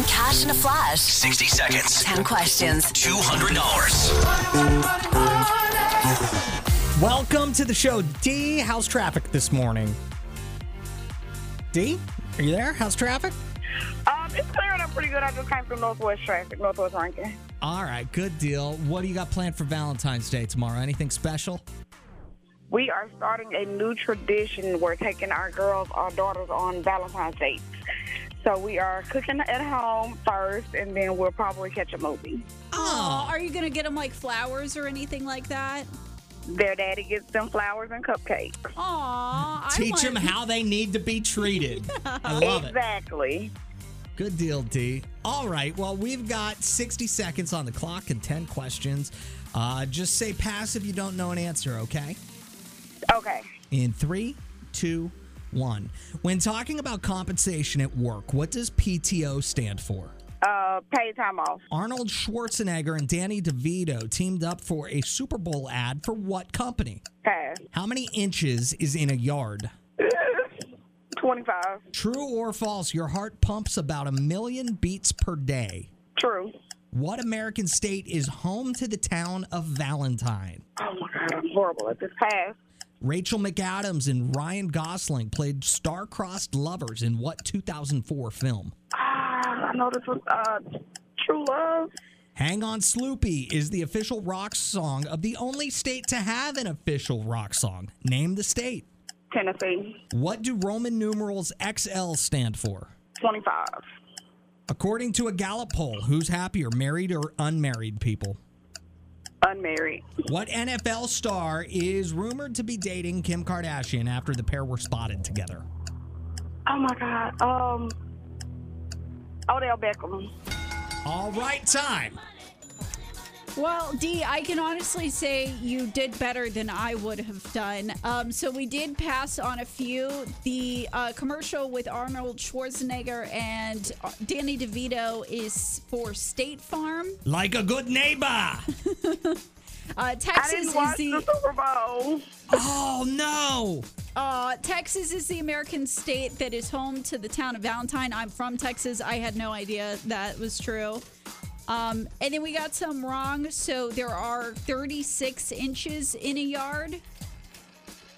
Win cash in a flash. 60 seconds. 10 questions. $200. Welcome to the show, D. How's traffic this morning? D, are you there? How's traffic? Um, it's clearing up pretty good. I just came from Northwest traffic, Northwest Rankin. All right, good deal. What do you got planned for Valentine's Day tomorrow? Anything special? We are starting a new tradition. We're taking our girls, our daughters on Valentine's dates. So we are cooking at home first, and then we'll probably catch a movie. Oh, are you gonna get them like flowers or anything like that? Their daddy gets them flowers and cupcakes. Aw, Teach want- them how they need to be treated. I love it. Exactly. Good deal, D. All right. Well, we've got 60 seconds on the clock and 10 questions. Uh, just say pass if you don't know an answer, okay? Okay. In three, two, one. When talking about compensation at work, what does PTO stand for? Uh, pay time off. Arnold Schwarzenegger and Danny DeVito teamed up for a Super Bowl ad for what company? Pass. How many inches is in a yard? 25. True or false, your heart pumps about a million beats per day. True. What American state is home to the town of Valentine? Oh my God, I'm horrible at this. Pass. Rachel McAdams and Ryan Gosling played star-crossed lovers in what 2004 film? Ah, I know this was uh, True Love. Hang on Sloopy is the official rock song of the only state to have an official rock song. Name the state. Tennessee. What do Roman numerals XL stand for? 25. According to a Gallup poll, who's happier, married or unmarried people? Unmarried. What NFL star is rumored to be dating Kim Kardashian after the pair were spotted together? Oh my God. Um, Odell Beckham. All right, time. Well, Dee, I can honestly say you did better than I would have done. Um, so we did pass on a few. The uh, commercial with Arnold Schwarzenegger and uh, Danny DeVito is for State Farm. Like a good neighbor. Uh, I Texas didn't is the the Super Bowl. Oh, no. uh, Texas is the American state that is home to the town of Valentine. I'm from Texas. I had no idea that was true. Um, and then we got some wrong. So there are 36 inches in a yard.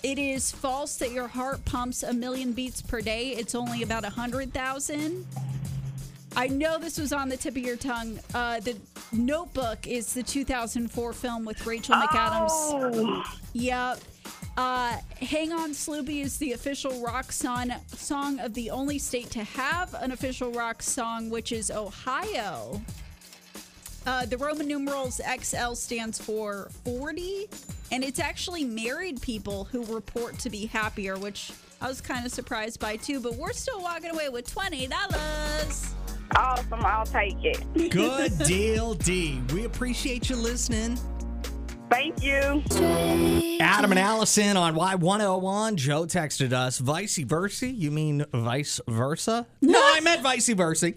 It is false that your heart pumps a million beats per day. It's only about 100,000. I know this was on the tip of your tongue. Uh, the Notebook is the 2004 film with Rachel McAdams. Oh, Yep. Uh, Hang On Sloopy is the official rock song, song of the only state to have an official rock song, which is Ohio. Uh, the Roman numerals XL stands for 40, and it's actually married people who report to be happier, which I was kind of surprised by too, but we're still walking away with $20. awesome. I'll take it. Good deal, D. We appreciate you listening. Thank you. Adam and Allison on Y101. Joe texted us, vice versa. You mean vice versa? No, I meant vice versa.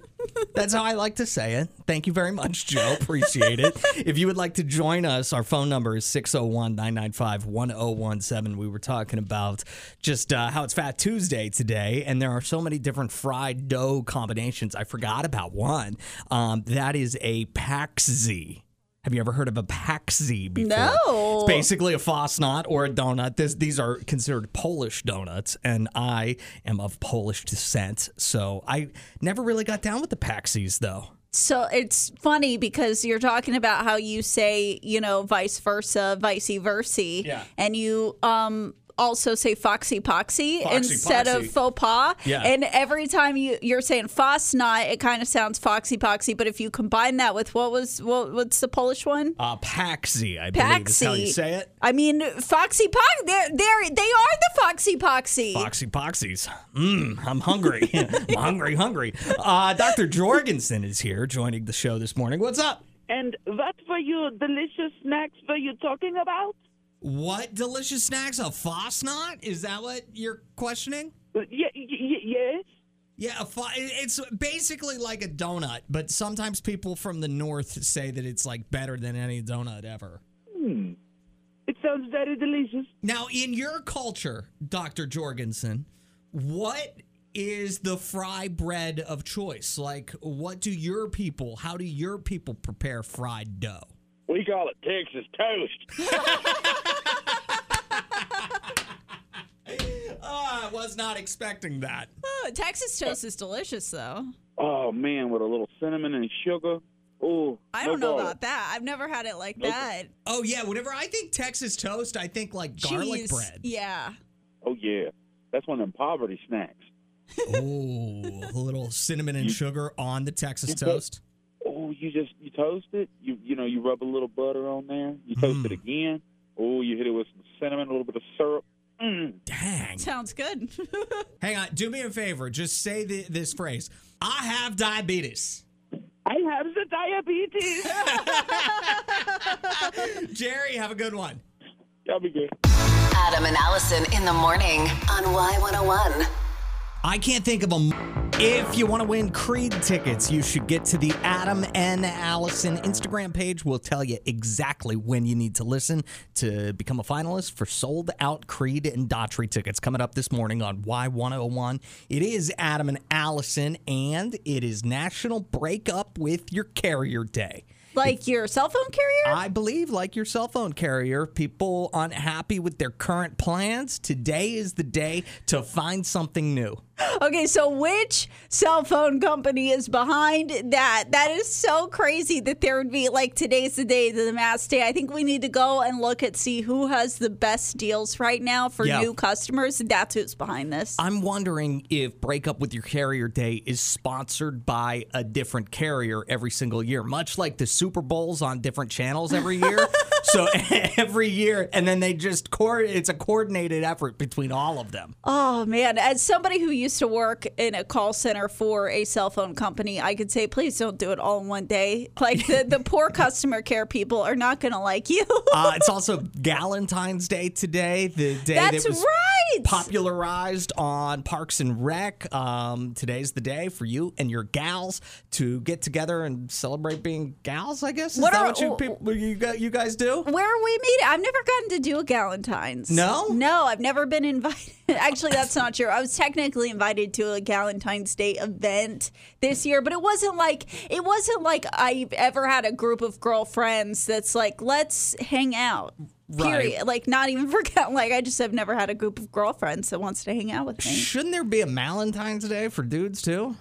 That's how I like to say it. Thank you very much, Joe. Appreciate it. If you would like to join us, our phone number is 601 995 1017. We were talking about just uh, how it's Fat Tuesday today, and there are so many different fried dough combinations. I forgot about one. Um, that is a Paxi. Have you ever heard of a Paxi before? No. It's basically a Fosnot or a donut. This, these are considered Polish donuts, and I am of Polish descent, so I never really got down with the Paxis, though. So it's funny because you're talking about how you say, you know, vice versa, vice versa. Yeah. And you um also say foxy poxy Foxy instead poxy. of faux pas. Yeah. And every time you you're saying fosnot, it kind of sounds foxy poxy. But if you combine that with what was what what's the Polish one? Uh, Paxi, I believe is how you say it. I mean, foxy pox. They're, they're they are the foxy poxy. Foxy Poxies. Mmm, I'm hungry. I'm hungry, hungry. Uh, Dr. Jorgensen is here joining the show this morning. What's up? And what were you delicious snacks were you talking about? What delicious snacks? A Fosnot? Is that what you're questioning? Uh, Yeah, y- y- yes. Yeah, a fo- it's basically like a donut, but sometimes people from the north say that it's like better than any donut ever. Hmm. It sounds very delicious. Now, in your culture, Dr. Jorgensen, what is the fry bread of choice? Like, what do your people, how do your people prepare fried dough? We call it Texas toast. Oh, I was not expecting that. Oh, Texas toast is delicious, though. Oh man, with a little cinnamon and sugar. Oh, I don't know butter. about that. I've never had it like Nope. that. Oh, yeah. Whenever I think Texas toast, I think like garlic Cheese. bread. Yeah. Oh yeah, that's one of them poverty snacks. Oh, a little cinnamon and sugar on the Texas toast. Oh, you just you toast it. You you know you rub a little butter on there. You toast Mm. it again. Oh, you hit it with some cinnamon, a little bit of syrup. Mm. Dang. Sounds good. Hang on. Do me a favor. Just say the, this phrase I have diabetes. I have the diabetes. Jerry, have a good one. Y'all be good. Adam and Allison in the morning on Y101. I can't think of a. m- If you want to win Creed tickets, you should get to the Adam and Allison Instagram page. We'll tell you exactly when you need to listen to become a finalist for sold out Creed and Daughtry tickets coming up this morning on Y101. It is Adam and Allison, and it is National Break Up with Your Carrier Day. like your cell phone carrier? I believe, like your cell phone carrier, people unhappy with their current plans. Today is the day to find something new. Okay, so which cell phone company is behind that? That is so crazy that there would be like today's the day, the mass day. I think we need to go and look at see who has the best deals right now for Yeah. new customers. That's who's behind this. I'm wondering if breakup with Your Carrier Day is sponsored by a different carrier every single year, much like the Super Bowls on different channels every year. so every year, and then they just co- it's a coordinated effort between all of them. Oh man, as somebody who used to work in a call center for a cell phone company, I could say, please don't do it all in one day. Like the, the poor customer care people are not going to like you. Uh, it's also Galentine's Day today, the day That's that was right. Popularized on Parks and Rec. Um, today's the day for you and your gals to get together and celebrate being gals. I guess is What that are- what you people you, you guys do? Where are we meeting? I've never gotten to do a Galentine's. No? No, I've never been invited. Actually, that's not true. I was technically invited to a Galentine's Day event this year, but it wasn't like it wasn't like I've ever had a group of girlfriends that's like, let's hang out. Period. Right. Like not even for Like I just have never had a group of girlfriends that wants to hang out with me. Shouldn't there be a Valentine's Day for dudes too?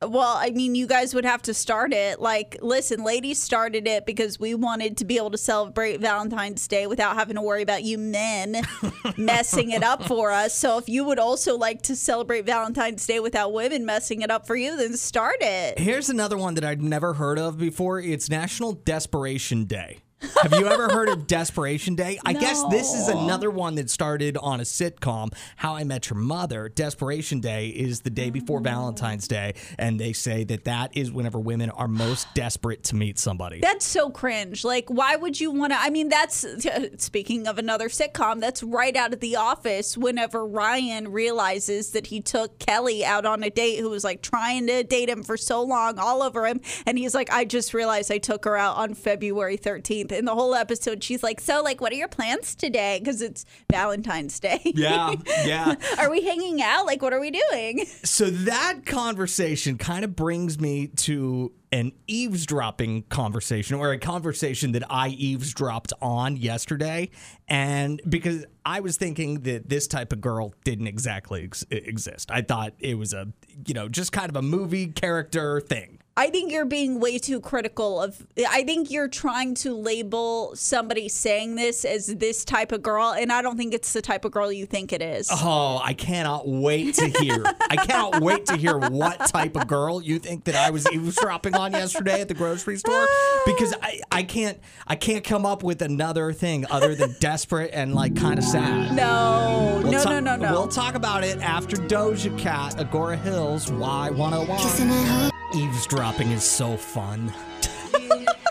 Well, I mean, you guys would have to start it. Like, listen, ladies started it because we wanted to be able to celebrate Valentine's Day without having to worry about you men messing it up for us. So, if you would also like to celebrate Valentine's Day without women messing it up for you, then start it. Here's another one that I'd never heard of before. It's National Desperation Day. Have you ever heard of Desperation Day? I guess this is another one that started on a sitcom, How I Met Your Mother. Desperation Day is the day before Valentine's mm. Day, and they say that that is whenever women are most desperate to meet somebody. That's so cringe. Like, why would you want to? I mean, that's speaking of another sitcom, that's right out of The Office whenever Ryan realizes that he took Kelly out on a date who was like trying to date him for so long, all over him. And he's like, I just realized I took her out on February 13th. In the whole episode, she's like, So, like, what are your plans today? Because it's Valentine's Day. yeah, yeah. are we hanging out? Like, what are we doing? So that conversation kind of brings me to an eavesdropping conversation or a conversation that I eavesdropped on yesterday. And because I was thinking that this type of girl didn't exactly ex- exist, I thought it was a, you know, just kind of a movie character thing. I think you're being way too critical of. I think you're trying to label somebody saying this as this type of girl, and I don't think it's the type of girl you think it is. Oh, I cannot wait to hear. I cannot wait to hear what type of girl you think that I was eavesdropping on yesterday at the grocery store because I, I can't I can't come up with another thing other than desperate and like kind of sad. No, We'll no, talk- no, no, no. We'll talk about it after Doja Cat, Agora Hills, Y101. Eavesdropping is so fun.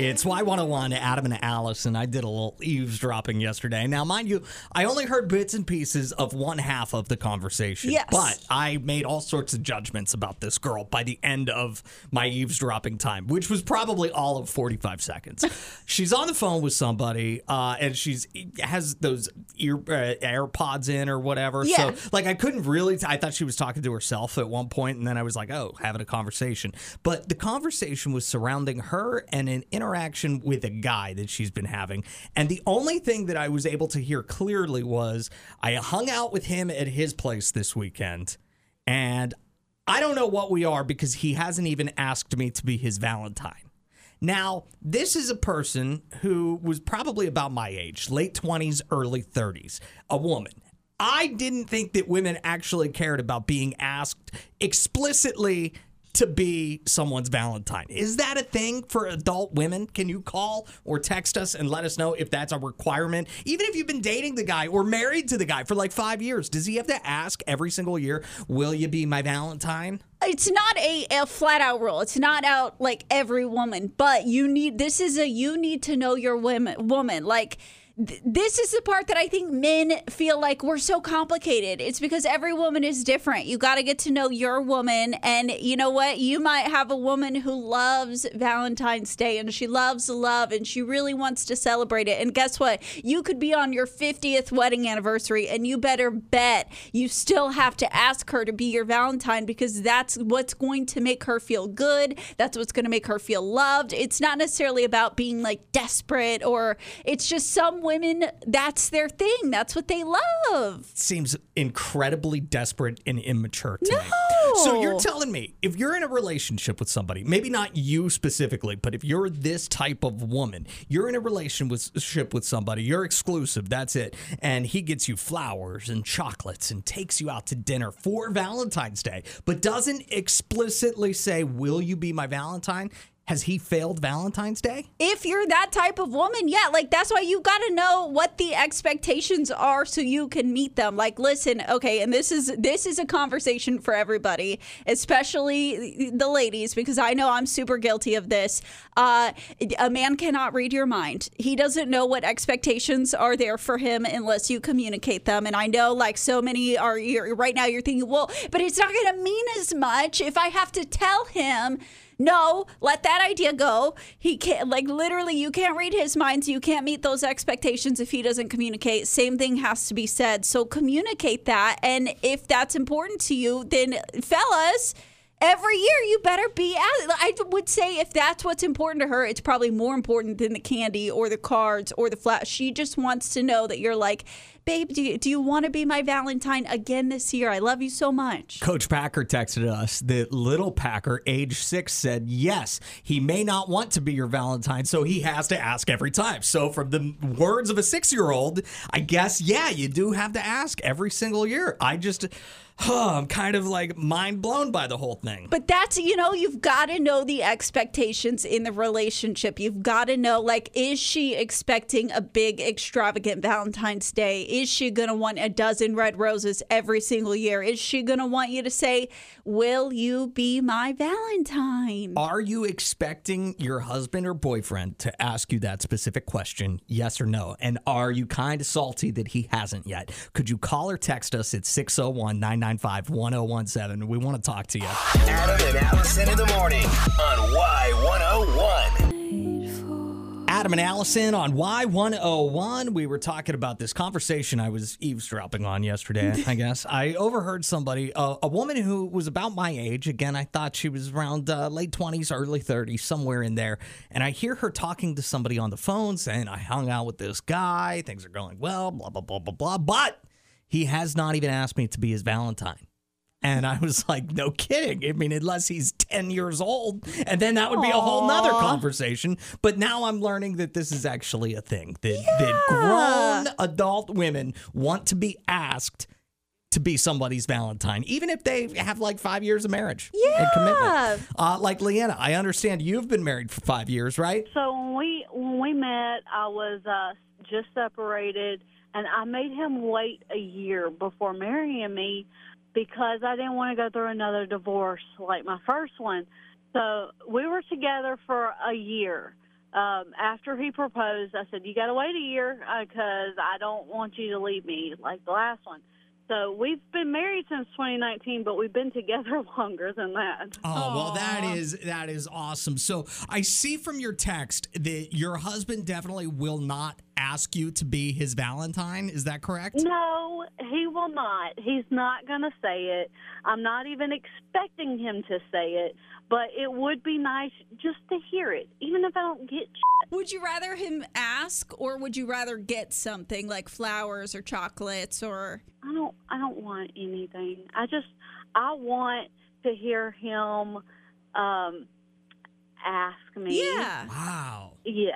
It's Y101, Adam and Allison. I did a little eavesdropping yesterday. Now, mind you, I only heard bits and pieces of one half of the conversation. Yes. But I made all sorts of judgments about this girl by the end of my eavesdropping time, which was probably all of 45 seconds. she's on the phone with somebody, uh, and she's has those ear uh, AirPods in or whatever. Yeah. So, like, I couldn't really. I thought she was talking to herself at one point, and then I was like, oh, having a conversation. But the conversation was surrounding her and an interaction with a guy that she's been having. And the only thing that I was able to hear clearly was I hung out with him at his place this weekend, and I don't know what we are because he hasn't even asked me to be his Valentine. Now, this is a person who was probably about my age, late 20s, early 30s, a woman. I didn't think that women actually cared about being asked explicitly to be someone's Valentine. Is that a thing for adult women? Can you call or text us and let us know if that's a requirement? Even if you've been dating the guy or married to the guy for like five years, does he have to ask every single year, Will you be my Valentine? it's not a, a flat out rule. It's not out like every woman, but you need this is a you need to know your women woman. Like th- this is the part that I think men feel like we're so complicated. It's because every woman is different. You got to get to know your woman and you know what? You might have a woman who loves Valentine's Day and she loves love and she really wants to celebrate it. And guess what? You could be on your 50th wedding anniversary and you better bet you still have to ask her to be your Valentine because that's what's going to make her feel good. That's what's going to make her feel loved. It's not necessarily about being like desperate or it's just some women, that's their thing. That's what they love. seems incredibly desperate and immature to me. No. So you're telling me if you're in a relationship with somebody, maybe not you specifically, but if you're this type of woman, you're in a relationship with somebody, you're exclusive, that's it, and he gets you flowers and chocolates and takes you out to dinner for Valentine's Day, but doesn't explicitly say, "Will you be my Valentine?" Has he failed Valentine's Day? if you're that type of woman, yeah, like that's why you got to know what the expectations are so you can meet them. Like, listen, okay, and this is this is a conversation for everybody, especially the ladies, because I know I'm super guilty of this. Uh, a man cannot read your mind. He doesn't know what expectations are there for him unless you communicate them. And I know, like, so many are right now. You're thinking, well, but it's not going to mean as much if I have to tell him. No, let that idea go. He can't, like, literally, you can't read his mind. So you can't meet those expectations if he doesn't communicate. Same thing has to be said. So communicate that. And if that's important to you, then fellas, every year you better be at I would say if that's what's important to her, it's probably more important than the candy or the cards or the flash. She just wants to know that you're like, babe, do you, do you want to be my Valentine again this year? I love you so much. Coach Packer texted us that little Packer, age six, said yes, he may not want to be your Valentine, so he has to ask every time. So, from the words of a six year old, I guess, yeah, you do have to ask every single year. I just, huh, I'm kind of like mind blown by the whole thing. But that's, you know, you've got to know the expectations in the relationship. You've got to know, like, is she expecting a big, extravagant Valentine's Day? Is she going to want a dozen red roses every single year? Is she going to want you to say, Will you be my Valentine? Are you expecting your husband or boyfriend to ask you that specific question, yes or no? And are you kind of salty that he hasn't yet? Could you call or text us at 601 995 1017? We want to talk to you. Adam and Allison in the morning on Y101. Adam and Allison on Y101. We were talking about this conversation I was eavesdropping on yesterday, I guess. I overheard somebody, uh, a woman who was about my age. Again, I thought she was around uh, late 20s, early 30s, somewhere in there. And I hear her talking to somebody on the phone saying, I hung out with this guy. Things are going well, blah, blah, blah, blah, blah. But he has not even asked me to be his Valentine. And I was like, no kidding. I mean, unless he's 10 years old. And then that would be a whole nother conversation. But now I'm learning that this is actually a thing that, that grown adult women want to be asked to be somebody's Valentine, even if they have like five years of marriage and Yeah. commitment. Uh, like Leanna, I understand you've been married for five years, right? So when we when we met, I was uh, just separated, and I made him wait a year before marrying me because I didn't want to go through another divorce like my first one. So we were together for a year. um, after he proposed, I said, "You got to wait a year because I don't want you to leave me like the last one." So we've been married since 2019, but we've been together longer than that. Oh, well, that is that is awesome. So I see from your text that your husband definitely will not ask you to be his Valentine. Is that correct? No, he will not. He's not going to say it. I'm not even expecting him to say it, but it would be nice just to hear it, even if I don't get. Would you rather him ask or would you rather get something like flowers or chocolates or I don't. I don't want anything. I just. I want to hear him um, ask me. Yeah. Wow. Yeah.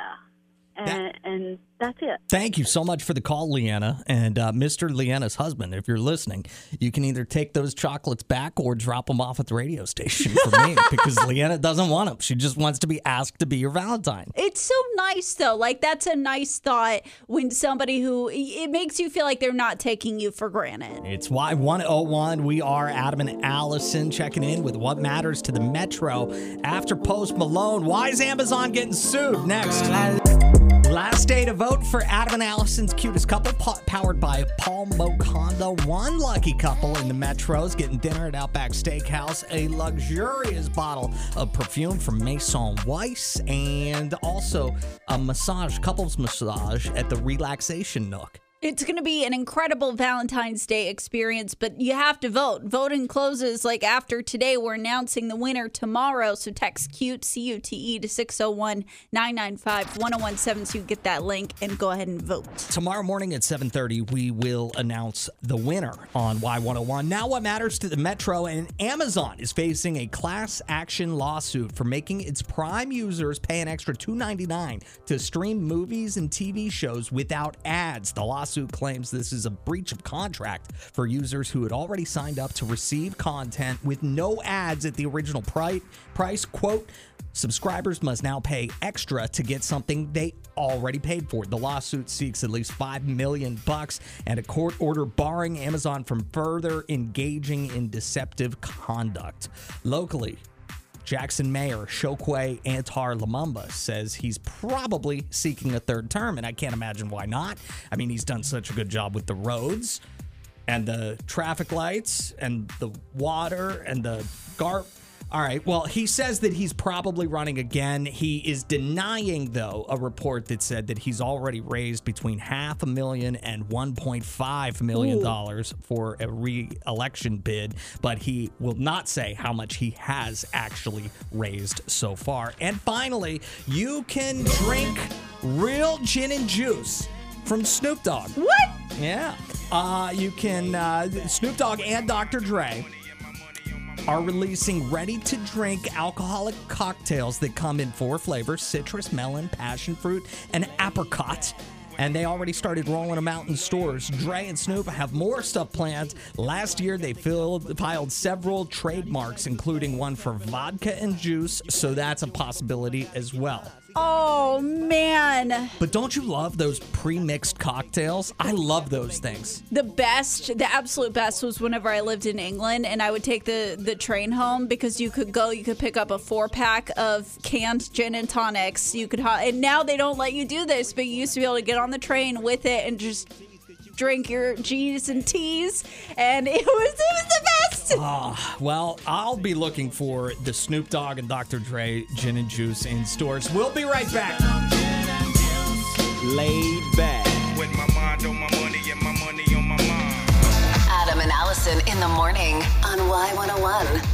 And and that's it. Thank you so much for the call, Leanna. And uh, Mr. Leanna's husband, if you're listening, you can either take those chocolates back or drop them off at the radio station for me because Leanna doesn't want them. She just wants to be asked to be your Valentine. It's so nice though. Like that's a nice thought when somebody who it makes you feel like they're not taking you for granted. It's Y101. We are Adam and Allison checking in with what matters to the Metro after Post Malone. Why is Amazon getting sued? Next. Last day to vote for Adam and Allison's cutest couple, po- powered by Paul Mokonda. One lucky couple in the Metros getting dinner at Outback Steakhouse, a luxurious bottle of perfume from Maison Weiss, and also a massage, couples massage at the Relaxation Nook. It's going to be an incredible Valentine's Day experience, but you have to vote. Voting closes like after today. We're announcing the winner tomorrow. So text CUTE, C U T E, to 601 995 1017 so you get that link and go ahead and vote. Tomorrow morning at 7:30 we will announce the winner on Y101. Now what matters to the Metro and Amazon is facing a class action lawsuit for making its Prime users pay an extra $2.99 to stream movies and TV shows without ads. The lawsuit claims this is a breach of contract for users who had already signed up to receive content with no ads at the original pri- price. Quote, Subscribers must now pay extra to get something they already paid for. The lawsuit seeks at least 5 million bucks and a court order barring Amazon from further engaging in deceptive conduct. Locally, Jackson Mayor Chokwe Antar Lumumba says he's probably seeking a third term, and I can't imagine why not. I mean, he's done such a good job with the roads and the traffic lights and the water and the GARP. All right. Well, he says that he's probably running again. He is denying, though, a report that said that he's already raised between half a million and $1.5 million for a re election bid, but he will not say how much he has actually raised so far. And finally, you can drink real gin and juice from Snoop Dogg. What? Yeah. Uh, you can, uh, Snoop Dogg and Dr. Dre are releasing ready to drink alcoholic cocktails that come in four flavors citrus, melon, passion fruit, and apricot. And they already started rolling them out in stores. Dre and Snoop have more stuff planned. Last year, they filled, filed several trademarks, including one for vodka and juice, so that's a possibility as well. Oh, man. But don't you love those pre mixed cocktails? I love those things. The best, the absolute best was whenever I lived in England and I would take the, the train home because you could go, you could pick up a four pack of canned gin and tonics. You could, ha- and now they don't let you do this, but you used to be able to get on the train with it and just drink your G's and T's. And it was, it was the best. Ah, well, I'll be looking for the Snoop Dogg and Dr. Dre gin and juice in stores. We'll be right back. Laid back. With my mind on my money and my money on my mind. Adam and Allison in the morning on Y101.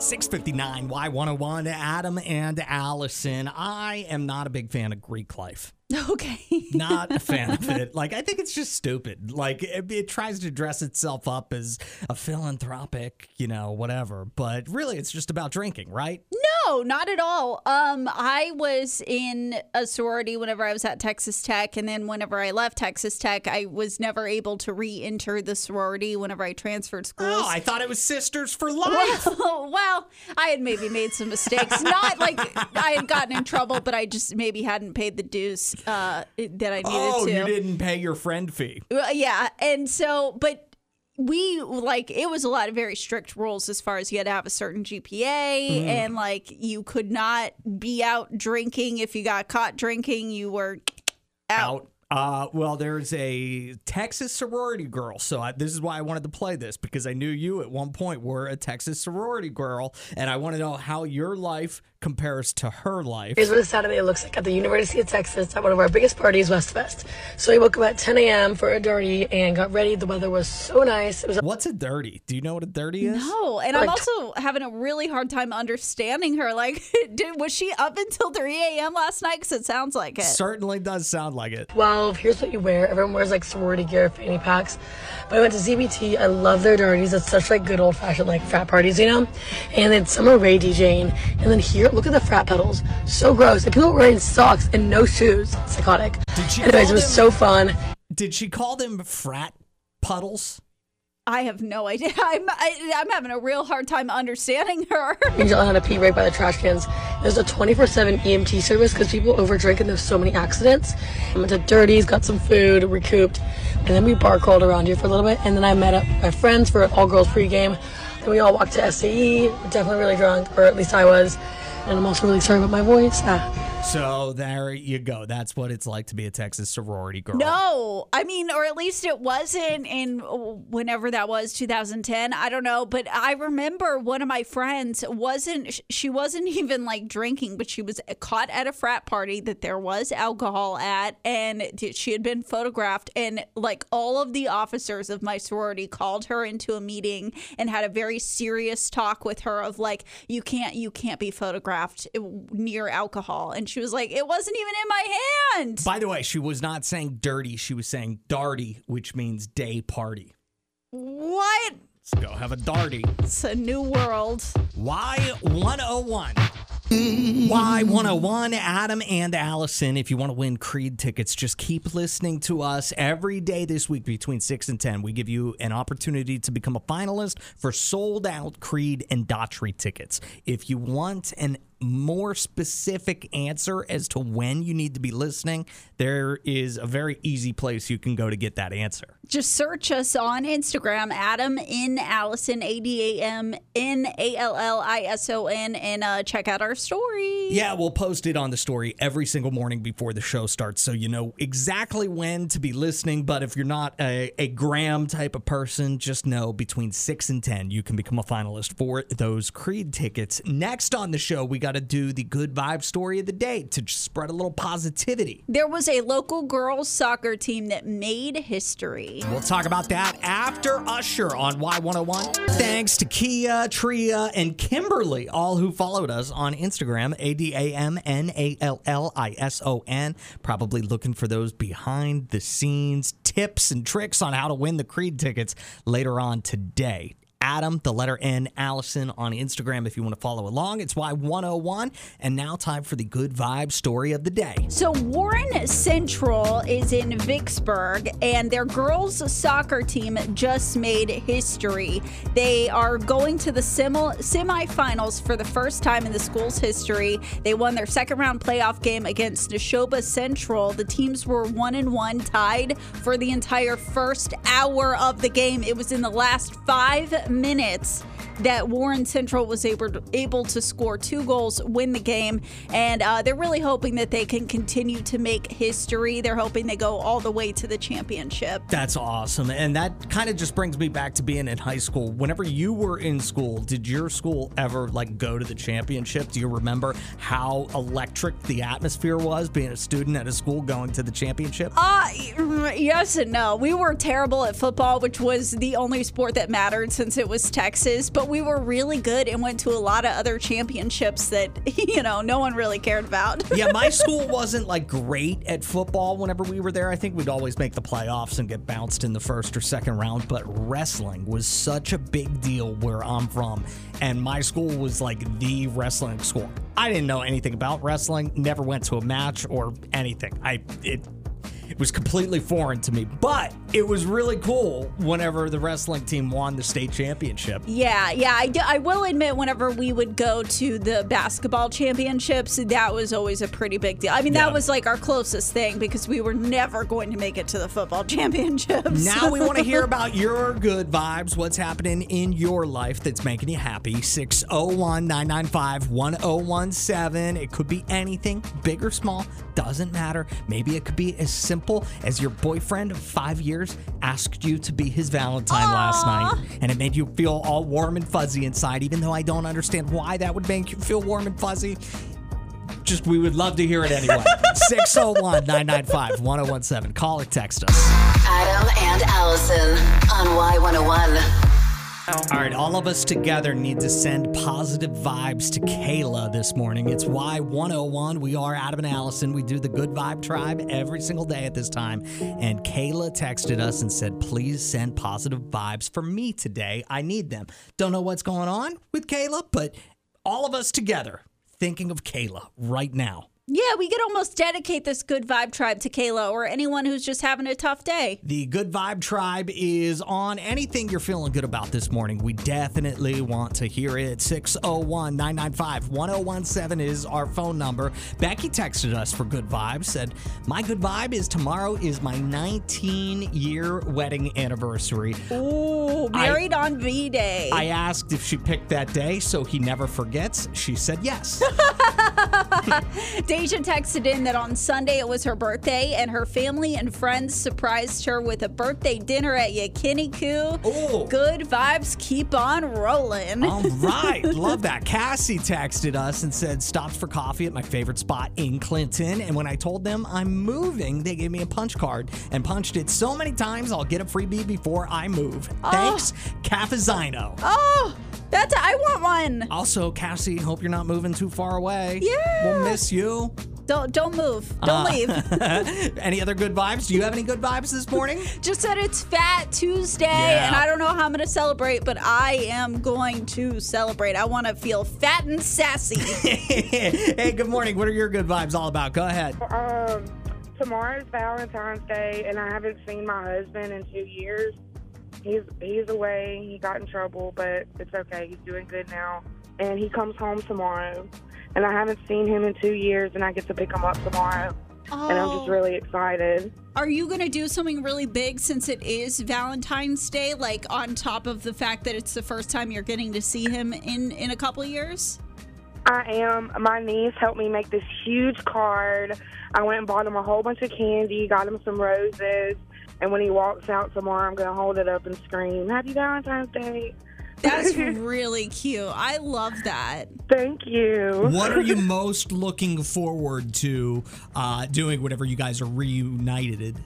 659 Y101, Adam and Allison. I am not a big fan of Greek life. Okay. Not a fan of it. Like, I think it's just stupid. Like, it, it tries to dress itself up as a philanthropic, you know, whatever. But really, it's just about drinking, right? No, not at all. Um, I was in a sorority whenever I was at Texas Tech, and then whenever I left Texas Tech, I was never able to re-enter the sorority whenever I transferred schools. Oh, I thought it was Sisters for Life. Well, well, I had maybe made some mistakes. Not like I had gotten in trouble, but I just maybe hadn't paid the dues uh, that I needed to Oh, to. you didn't pay your friend fee. Well, yeah, and so, but we like it was a lot of very strict rules as far as you had to have a certain GPA and like you could not be out drinking. If you got caught drinking, you were out. out. Uh, well, there's a Texas sorority girl, so I, this is why I wanted to play this because I knew you at one point were a Texas sorority girl, and I want to know how your life compares to her life. Here's what a Saturday looks like at the University of Texas at one of our biggest parties, Westfest. So we woke up at 10 a.m. for a dirty and got ready. The weather was so nice. It was What's a dirty? Do you know what a dirty is? No, and I'm also having a really hard time understanding her. Like, did was she up until 3 a.m. last night? Because it sounds like it. Certainly does sound like it. 12. Here's what you wear. Everyone wears like sorority gear, fanny packs. But I went to ZBT. I love their dirties. It's such like good old fashioned like frat parties, you know? And then Summer Ray DJing. And then here, look at the frat pedals. So gross. And people wearing socks and no shoes. Psychotic. Did she Anyways, it was them- so fun. Did she call them frat puddles? I have no idea. I'm I, I'm having a real hard time understanding her. Angel had to pee right by the trash cans. There's a 24/7 EMT service because people overdrink and there's so many accidents. I went to Dirties, got some food, recouped, and then we bar crawled around here for a little bit. And then I met up my friends for an all girls pregame. Then we all walked to SAE. Definitely really drunk, or at least I was. And I'm also really sorry about my voice. Ah. So there you go. That's what it's like to be a Texas sorority girl. No, I mean, or at least it wasn't in whenever that was, 2010. I don't know, but I remember one of my friends wasn't. She wasn't even like drinking, but she was caught at a frat party that there was alcohol at, and she had been photographed. And like all of the officers of my sorority called her into a meeting and had a very serious talk with her of like, you can't, you can't be photographed eh, near alcohol. And she was like, it wasn't even in my hand. By the way, she was not saying dirty. She was saying darty, which means day party. What? Let's go have a darty. It's a new world. Y101. Y101, Adam and Allison. If you want to win Creed tickets, just keep listening to us every day this week between 6 and 10. We give you an opportunity to become a finalist for sold out Creed and Daughtry tickets. If you want an more specific answer as to when you need to be listening, there is a very easy place you can go to get that answer. Just search us on Instagram, Adam in Allison, A D A M N A L L I S O N, and uh, check out our story. Yeah, we'll post it on the story every single morning before the show starts so you know exactly when to be listening. But if you're not a, a gram type of person, just know between 6 and 10, you can become a finalist for those Creed tickets. Next on the show, we got to do the good vibe story of the day to just spread a little positivity. There was a local girls soccer team that made history. We'll talk about that after Usher on Y101. Thanks to Kia, Tria, and Kimberly, all who followed us on Instagram, A D A M N A L L I S O N. Probably looking for those behind the scenes tips and tricks on how to win the Creed tickets later on today. Adam, the letter N, Allison on Instagram if you want to follow along. It's Y101. And now, time for the good vibe story of the day. So Warren Central is in Vicksburg, and their girls soccer team just made history. They are going to the semi- semifinals for the first time in the school's history. They won their second round playoff game against Neshoba Central. The teams were one and one, tied for the entire first hour of the game. It was in the last five minutes that Warren Central was able to, able to score two goals, win the game, and uh, they're really hoping that they can continue to make history. They're hoping they go all the way to the championship. That's awesome. And that kind of just brings me back to being in high school. Whenever you were in school, did your school ever like go to the championship? Do you remember how electric the atmosphere was being a student at a school going to the championship? Uh, yes and no. We were terrible at football, which was the only sport that mattered since it was Texas, but we were really good and went to a lot of other championships that, you know, no one really cared about. yeah, my school wasn't like great at football whenever we were there. I think we'd always make the playoffs and get bounced in the first or second round, but wrestling was such a big deal where I'm from. And my school was like the wrestling school. I didn't know anything about wrestling, never went to a match or anything. I it it was completely foreign to me. But it was really cool whenever the wrestling team won the state championship. Yeah, yeah. I, do, I will admit, whenever we would go to the basketball championships, that was always a pretty big deal. I mean, Yeah. that was like our closest thing because we were never going to make it to the football championships. Now we want to hear about your good vibes. What's happening in your life that's making you happy? 601 995 1017. It could be anything, big or small, doesn't matter. Maybe it could be as simple as your boyfriend of five years asked you to be his Valentine last night, and it made you feel all warm and fuzzy inside, even though I don't understand why that would make you feel warm and fuzzy. Just we would love to hear it anyway. 601 995 1017. Call or text us. Adam and Allison on Y101. All right, all of us together need to send positive vibes to Kayla this morning. It's Y101. We are Adam and Allison. We do the Good Vibe Tribe every single day at this time. And Kayla texted us and said, please send positive vibes for me today. I need them. Don't know what's going on with Kayla, but all of us together thinking of Kayla right now. Yeah, we could almost dedicate this good vibe tribe to Kayla or anyone who's just having a tough day. The Good Vibe Tribe is on anything you're feeling good about this morning. We definitely want to hear it. 601 995 1017 is our phone number. Becky texted us for good vibes, said, My good vibe is tomorrow is my 19 year wedding anniversary. Ooh, married on V Day. I asked if she picked that day so he never forgets. She said yes. Deja texted in that on Sunday it was her birthday and her family and friends surprised her with a birthday dinner at Yakiniku. Oh. Good vibes keep on rolling. All right. Love that. Cassie texted us and said, stops for coffee at my favorite spot in Clinton. And when I told them I'm moving, they gave me a punch card and punched it so many times I'll get a freebie before I move. Oh. Thanks, Cafazino. Oh, that's I want one. Also, Cassie, hope you're not moving too far away. Yeah. We'll miss you. Don't don't move. Don't Uh, leave. any other good vibes? Do you have any good vibes this morning? Just said it's Fat Tuesday, Yeah. and I don't know how I'm going to celebrate, but I am going to celebrate. I want to feel fat and sassy. hey, good morning. What are your good vibes all about? Go ahead. Um, tomorrow's Valentine's Day, and I haven't seen my husband in two years. He's he's away. He got in trouble, but it's okay. He's doing good now, and he comes home tomorrow. And I haven't seen him in two years, and I get to pick him up tomorrow. And I'm just Oh. really excited. Are you going to do something really big since it is Valentine's Day, like on top of the fact that it's the first time you're getting to see him in in a couple years? I am. My niece helped me make this huge card. I went and bought him a whole bunch of candy, got him some roses, and when he walks out tomorrow, I'm going to hold it up and scream, Happy Valentine's Day. That's really cute. I love that. Thank you. What are you most looking forward to uh, doing whenever you guys are reunited?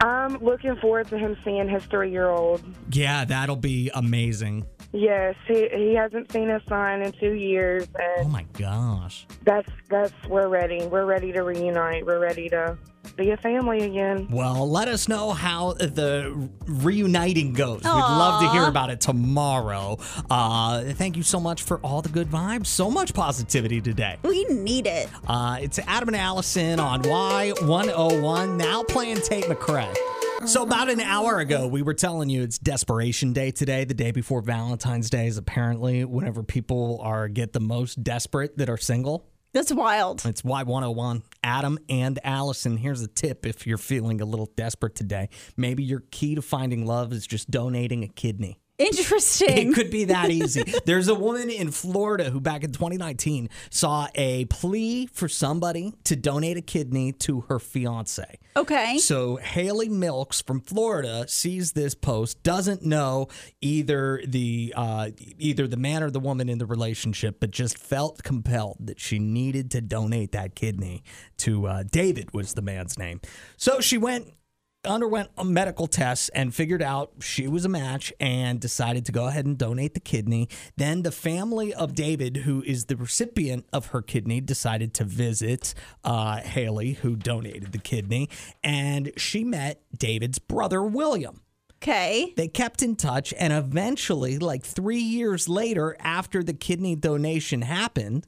I'm looking forward to him seeing his three year old. Yeah, that'll be amazing. Yes, he he hasn't seen his son in two years, Oh my gosh. that's that's we're ready. We're ready to reunite. We're ready to be a family again. Well, let us know how the reuniting goes. We'd love to hear about it tomorrow. Uh, thank you so much for all the good vibes. So much positivity today. We need it. Uh, it's Adam and Allison on Y101, now playing Tate McRae. So, about an hour ago, we were telling you it's Desperation Day today, the day before Valentine's Day is apparently whenever people are get the most desperate that are single. That's wild. It's Y101. Adam and Allison. Here's a tip if you're feeling a little desperate today. Maybe your key to finding love is just donating a kidney. Interesting. It could be that easy. There's a woman in Florida who, back in 2019, saw a plea for somebody to donate a kidney to her fiance. Okay. So Haley Milks from Florida sees this post, doesn't know either the uh, either the man or the woman in the relationship, but just felt compelled that she needed to donate that kidney to uh, David was the man's name. So she went underwent a medical test and figured out she was a match and decided to go ahead and donate the kidney. Then the family of David, who is the recipient of her kidney, decided to visit uh, Haley, who donated the kidney, and she met David's brother, William. Okay. They kept in touch, and eventually, like three years later, after the kidney donation happened,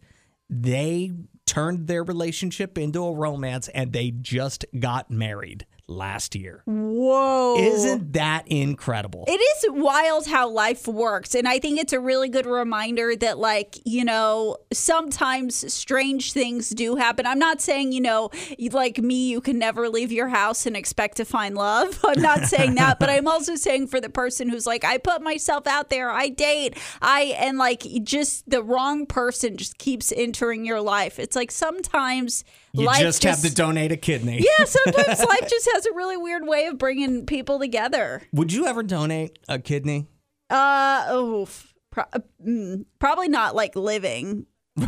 they turned their relationship into a romance and they just got married last year. Whoa. Isn't that incredible? It is wild how life works. And I think it's a really good reminder that, like, you know, sometimes strange things do happen. I'm not saying, you know, like me, you can never leave your house and expect to find love. I'm not saying that. But I'm also saying for the person who's like, I put myself out there, I date, I, and like, just the wrong person just keeps entering your life. It's like sometimes you life just, have to donate a kidney. yeah, sometimes life just has a really weird way of bringing people together. Would you ever donate a kidney? Uh oh, pro- mm, probably not like living.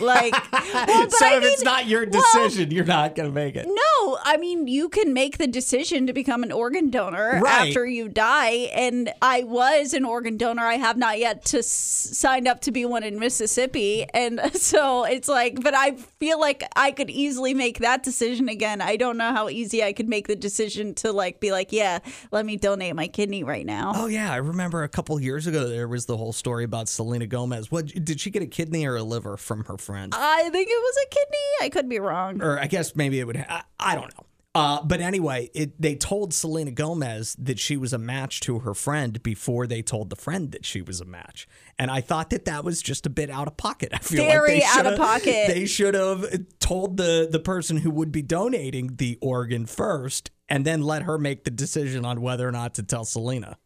like, well, so I if it's not your well, decision, you're not going to make it. no, I mean you can make the decision to become an organ donor Right. after you die, and I was an organ donor. I have not yet to s- signed up to be one in Mississippi, and so it's like, but I feel like I could easily make that decision again. I don't know how easy I could make the decision to like be like, yeah, let me donate my kidney right now. Oh yeah, I remember a couple years ago there was the whole story about Selena Gomez. What did she get a kidney or a liver from her I think it was a kidney. I could be wrong. or I guess maybe it would. I, I don't know. Uh, but anyway, it, they told Selena Gomez that she was a match to her friend before they told the friend that she was a match, and I thought that that was just a bit out of pocket. I feel Very like they out of pocket. They should have told the the person who would be donating the organ first, and then let her make the decision on whether or not to tell Selena.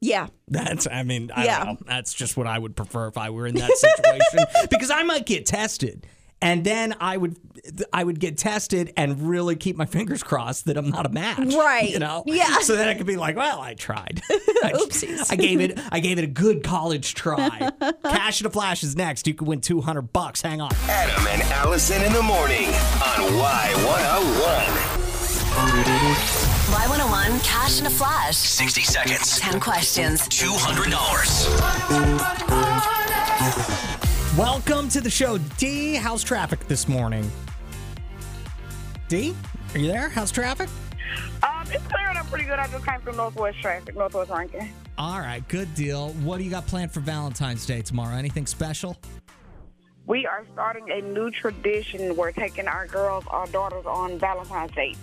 Yeah. That's, I mean, I Yeah. don't know. That's just what I would prefer if I were in that situation because I might get tested. And then I would, I would get tested and really keep my fingers crossed that I'm not a match, Right. You know, Yeah. So then I could be like, well, I tried. Oopsies. I gave it, I gave it a good college try. Cash in a flash is next. You could win 200 bucks. Hang on. Adam and Allison in the morning on Y101. Y101 Cash in a Flash. 60 seconds. 10 questions. $200. Welcome to the show, D. How's traffic this morning? D, are you there? How's traffic? Um, it's clearing up pretty good. I just came from Northwest traffic, Northwest Rankin. All right, good deal. What do you got planned for Valentine's Day tomorrow? Anything special? We are starting a new tradition. We're taking our girls, our daughters on Valentine's dates.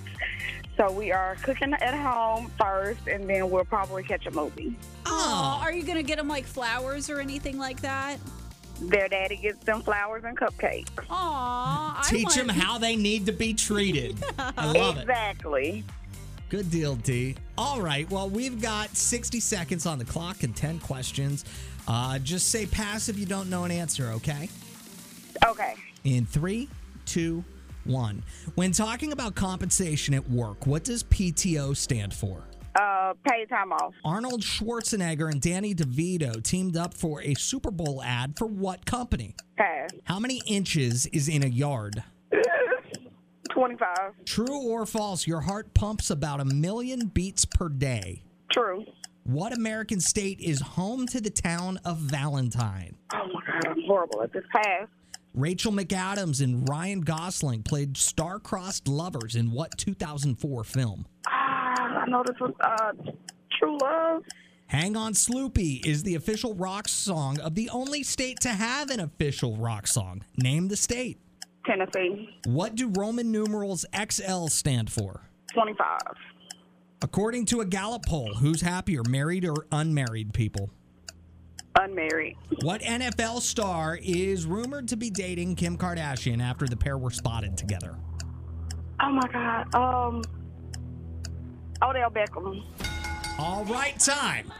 So we are cooking at home first, and then we'll probably catch a movie. Oh, are you gonna get them like flowers or anything like that? Their daddy gets them flowers and cupcakes. Aw, Teach want- them how they need to be treated. I love it. Exactly. Good deal, D. All right, well, we've got 60 seconds on the clock and 10 questions. Uh, just say pass if you don't know an answer, okay? Okay. In three, two, one. When talking about compensation at work, what does PTO stand for? Uh, paid time off. Arnold Schwarzenegger and Danny DeVito teamed up for a Super Bowl ad for what company? Pass. How many inches is in a yard? 25. True or false, your heart pumps about a million beats per day. True. What American state is home to the town of Valentine? Oh my God, I'm horrible at this. Pass. Rachel McAdams and Ryan Gosling played star-crossed lovers in what 2004 film? Ah, I know this was uh, True Love. Hang on Sloopy is the official rock song of the only state to have an official rock song. Name the state. Tennessee. What do Roman numerals XL stand for? 25. According to a Gallup poll, who's happier, married or unmarried people? Unmarried. What NFL star is rumored to be dating Kim Kardashian after the pair were spotted together? Oh my God. Um, Odell Beckham. All right, time.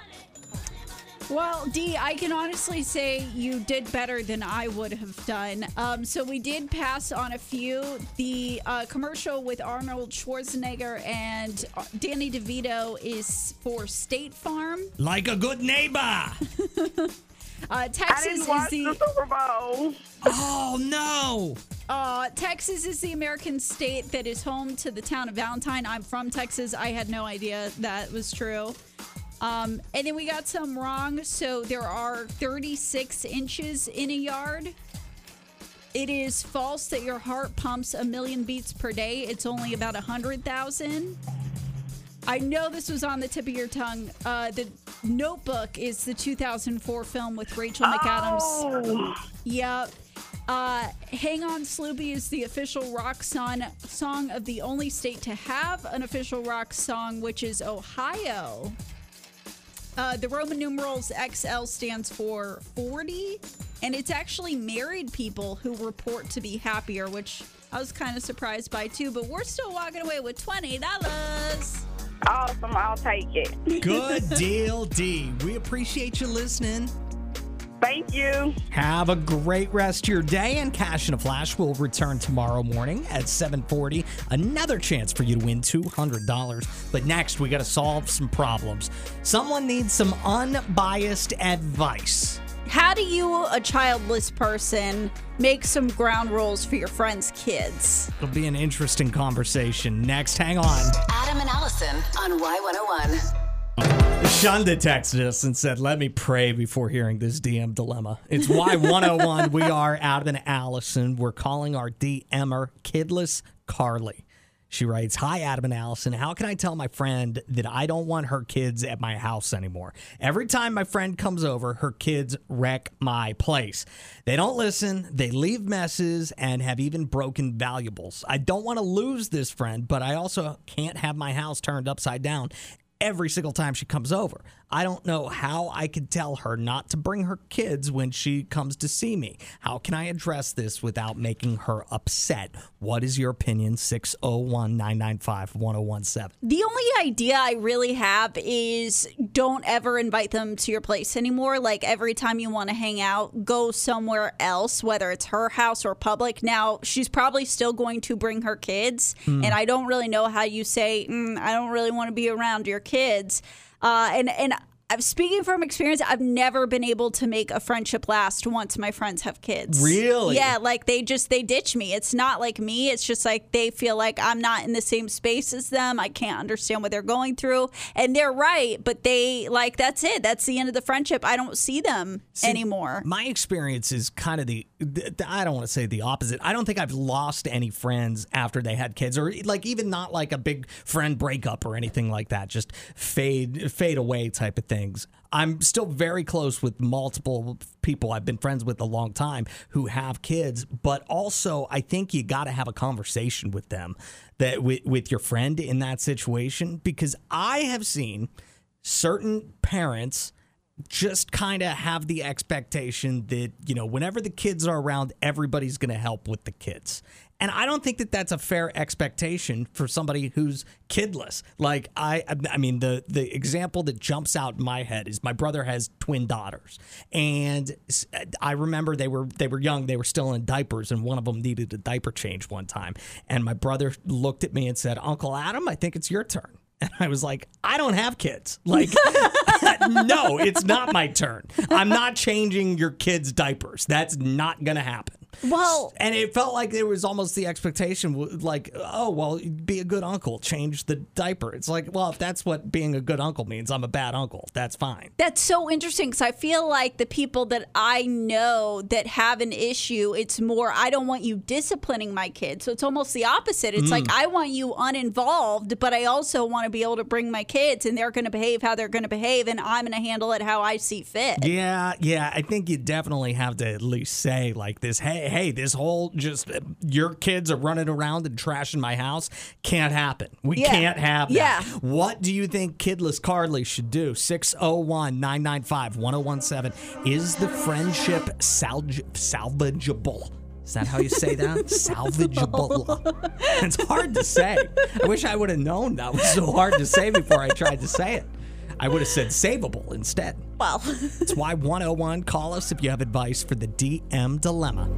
Well, Dee, I can honestly say you did better than I would have done. Um, so we did pass on a few. The uh, commercial with Arnold Schwarzenegger and uh, Danny DeVito is for State Farm. Like a good neighbor. Uh, I Texas didn't is the the Super Bowl. Oh, no. Uh, Texas is the American state that is home to the town of Valentine. I'm from Texas. I had no idea that was true. Um, and then we got some wrong. So there are 36 inches in a yard. It is false that your heart pumps a million beats per day. It's only about 100,000. I know this was on the tip of your tongue. Uh, the Notebook is the 2004 film with Rachel McAdams. Oh. Yep. Uh, Hang On Sloopy is the official rock song, song of the only state to have an official rock song, which is Ohio. Uh, the Roman numerals XL stands for 40, and it's actually married people who report to be happier, which I was kind of surprised by too, but we're still walking away with $20. Awesome. I'll take it. Good deal, D. We appreciate you listening. Thank you. Have a great rest of your day, and Cash in a Flash will return tomorrow morning at 7:40. Another chance for you to win $200. But next, we got to solve some problems. Someone needs some unbiased advice. How do you, a childless person, make some ground rules for your friends' kids? It'll be an interesting conversation. Next, hang on. Adam and Allison on Y101. Shunda texted us and said, Let me pray before hearing this DM dilemma. It's Y101. we are Adam and Allison. We're calling our DMer Kidless Carly. She writes, Hi, Adam and Allison. How can I tell my friend that I don't want her kids at my house anymore? Every time my friend comes over, her kids wreck my place. They don't listen, they leave messes, and have even broken valuables. I don't want to lose this friend, but I also can't have my house turned upside down every single time she comes over. I don't know how I could tell her not to bring her kids when she comes to see me. How can I address this without making her upset? What is your opinion? 601 995 1017. The only idea I really have is don't ever invite them to your place anymore. Like every time you want to hang out, go somewhere else, whether it's her house or public. Now, she's probably still going to bring her kids. Hmm. And I don't really know how you say, mm, I don't really want to be around your kids. Uh, and, and, I'm speaking from experience. I've never been able to make a friendship last once my friends have kids. Really? Yeah, like they just they ditch me. It's not like me. It's just like they feel like I'm not in the same space as them. I can't understand what they're going through, and they're right. But they like that's it. That's the end of the friendship. I don't see them See, anymore. My experience is kind of the, the I don't want to say the opposite. I don't think I've lost any friends after they had kids or like even not like a big friend breakup or anything like that. Just fade fade away type of things. I'm still very close with multiple people I've been friends with a long time who have kids, but also I think you got to have a conversation with them that with, with your friend in that situation because I have seen certain parents just kind of have the expectation that you know whenever the kids are around everybody's going to help with the kids and i don't think that that's a fair expectation for somebody who's kidless like i i mean the the example that jumps out in my head is my brother has twin daughters and I remember they were they were young they were still in diapers and one of them needed a diaper change one time and my brother looked at me and said uncle adam i think it's your turn and I was like, I don't have kids. Like, no, it's not my turn. I'm not changing your kids' diapers. That's not going to happen. Well, and it felt like there was almost the expectation, like, oh, well, be a good uncle, change the diaper. It's like, well, if that's what being a good uncle means, I'm a bad uncle. That's fine. That's so interesting because I feel like the people that I know that have an issue, it's more, I don't want you disciplining my kids. So it's almost the opposite. It's Mm. like, I want you uninvolved, but I also want to be able to bring my kids and they're going to behave how they're going to behave and I'm going to handle it how I see fit. Yeah, yeah. I think you definitely have to at least say like this. Hey, hey, this whole just uh, your kids are running around and trashing my house can't happen. We Yeah. can't have that. Yeah. What do you think Kidless Carly should do? 601-995-1017. Is the friendship salvageable? Is that how you say that? salvageable. it's hard to say. I wish I would have known that was so hard to say before I tried to say it. I would have said savable instead. Well, It's why 101 Call us if you have advice for the DM dilemma.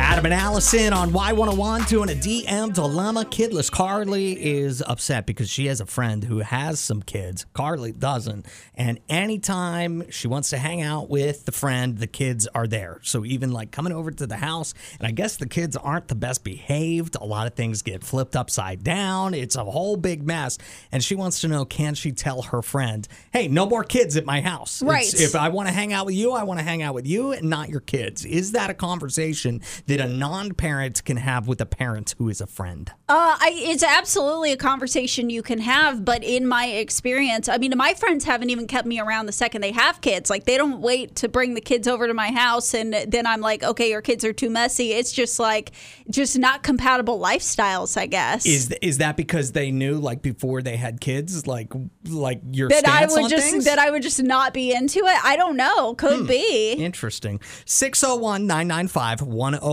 Adam and Allison on Y101 doing a DM dilemma. Kidless Carly is upset because she has a friend who has some kids. Carly doesn't. And anytime she wants to hang out with the friend, the kids are there. So even like coming over to the house, and I guess the kids aren't the best behaved. A lot of things get flipped upside down. It's a whole big mess. And she wants to know can she tell her friend, hey, no more kids at my house? It's- Right. if I want to hang out with you, I want to hang out with you and not your kids. Is that a conversation that a non parent can have with a parent who is a friend? Uh, I, it's absolutely a conversation you can have, but in my experience, I mean, my friends haven't even kept me around the second they have kids. Like, they don't wait to bring the kids over to my house, and then I'm like, okay, your kids are too messy. It's just like, just not compatible lifestyles, I guess. Is is that because they knew like before they had kids, like like your that I would just things? that I would just not be into it. I don't know. Could be. Interesting. 601 995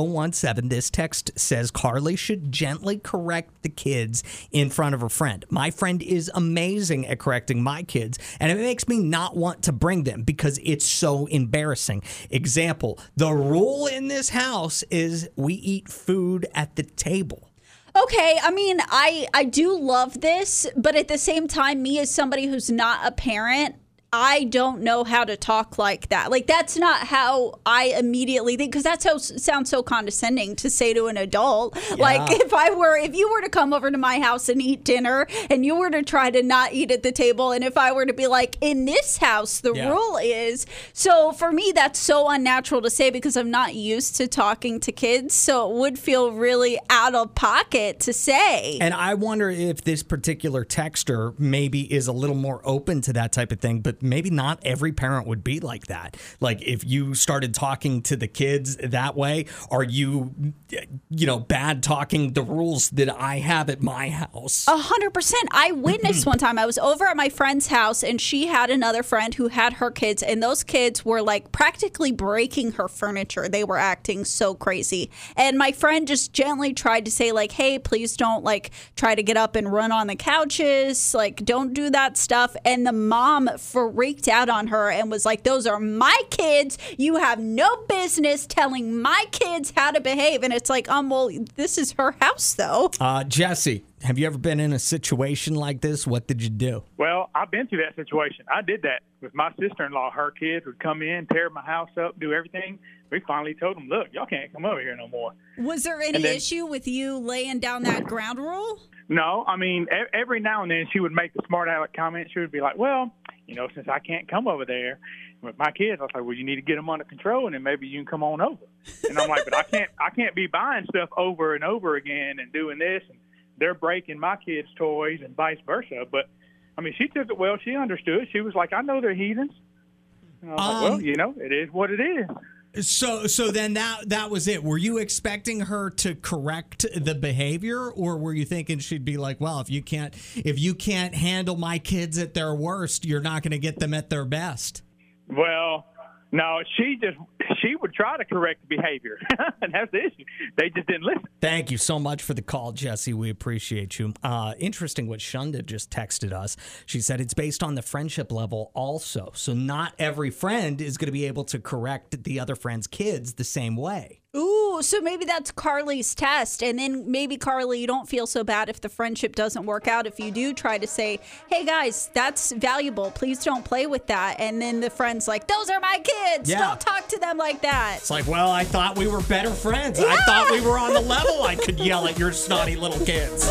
1017. This text says Carly should gently correct the kids in front of her friend. My friend is amazing at correcting my kids, and it makes me not want to bring them because it's so embarrassing. Example The rule in this house is we eat food at the table. Okay, I mean, I I do love this, but at the same time, me as somebody who's not a parent, I don't know how to talk like that. Like that's not how I immediately think because that's how sounds so condescending to say to an adult. Like if I were if you were to come over to my house and eat dinner and you were to try to not eat at the table and if I were to be like in this house the Yeah. rule is so for me that's so unnatural to say because I'm not used to talking to kids, so it would feel really out of pocket to say. And I wonder if this particular texter maybe is a little more open to that type of thing, but maybe not every parent would be like that. Like if you started talking to the kids that way, are you, you know, bad talking the rules that I have at my house? A hundred percent. I witnessed one time. I was over at my friend's house, and she had another friend who had her kids, and those kids were like practically breaking her furniture. They were acting so crazy, and my friend just gently tried to say like, "Hey, please don't like try to get up and run on the couches. Like, don't do that stuff." And the mom freaked out on her and was like, "Those are my kids. You have no business telling my kids how to behave." And it's like, um, well, this is her house, though. Uh, Jesse, have you ever been in a situation like this? What did you do? Well, I've been through that situation. I did that with my sister-in-law. Her kids would come in, tear my house up, do everything. We finally told them, "Look, y'all can't come over here no more." Was there any then- issue with you laying down that ground rule? No, I mean every now and then she would make the smart aleck comment. She would be like, "Well, you know, since I can't come over there with my kids, I was like, well, you need to get them under control, and then maybe you can come on over." And I'm like, "But I can't, I can't be buying stuff over and over again and doing this, and they're breaking my kids' toys and vice versa." But I mean, she took it well. She understood. She was like, "I know they're heathens." And I was like, Um, "Well, you know, it is what it is." So so then that that was it. Were you expecting her to correct the behavior or were you thinking she'd be like, "Well, if you can't if you can't handle my kids at their worst, you're not going to get them at their best." Well, no, she just she would try to correct behavior, and that's the issue. They just didn't listen. Thank you so much for the call, Jesse. We appreciate you. Uh, interesting what Shunda just texted us. She said it's based on the friendship level also. So not every friend is going to be able to correct the other friend's kids the same way. Ooh, so maybe that's Carly's test. And then maybe, Carly, you don't feel so bad if the friendship doesn't work out. If you do try to say, hey guys, that's valuable. Please don't play with that. And then the friend's like, those are my kids. Yeah. Don't talk to them like that. It's like, well, I thought we were better friends. I thought we were on the level. I could yell at your snotty little kids.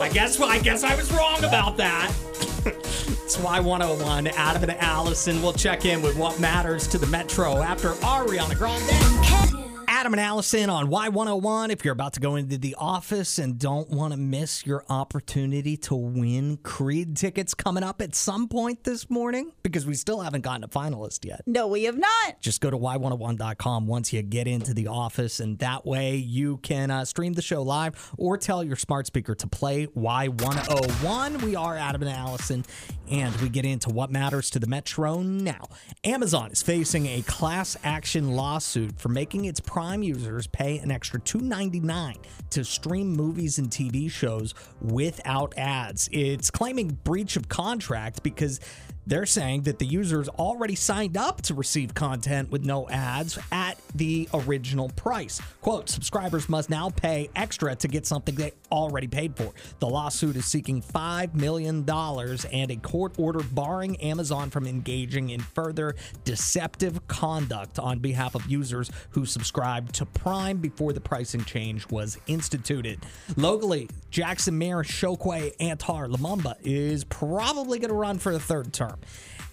I guess I guess I was wrong about that. it's Y101. Adam and Allison will check in with what matters to the Metro after Ariana Grande. Adam and Allison on Y101. If you're about to go into the office and don't want to miss your opportunity to win Creed tickets coming up at some point this morning, because we still haven't gotten a finalist yet No, we have not. just go to y101.com once you get into the office and that way you can uh, stream the show live or tell your smart speaker to play y101 we are adam and allison and we get into what matters to the metro now amazon is facing a class action lawsuit for making its prime users pay an extra $2.99 to stream movies and tv shows without ads. It's claiming breach of contract because they're saying that the users already signed up to receive content with no ads at the original price. Quote, subscribers must now pay extra to get something they already paid for. The lawsuit is seeking $5 million and a court order barring Amazon from engaging in further deceptive conduct on behalf of users who subscribed to Prime before the pricing change was instituted. Locally, Jackson Mayor Chokwe Antar Lumumba is probably going to run for a third term.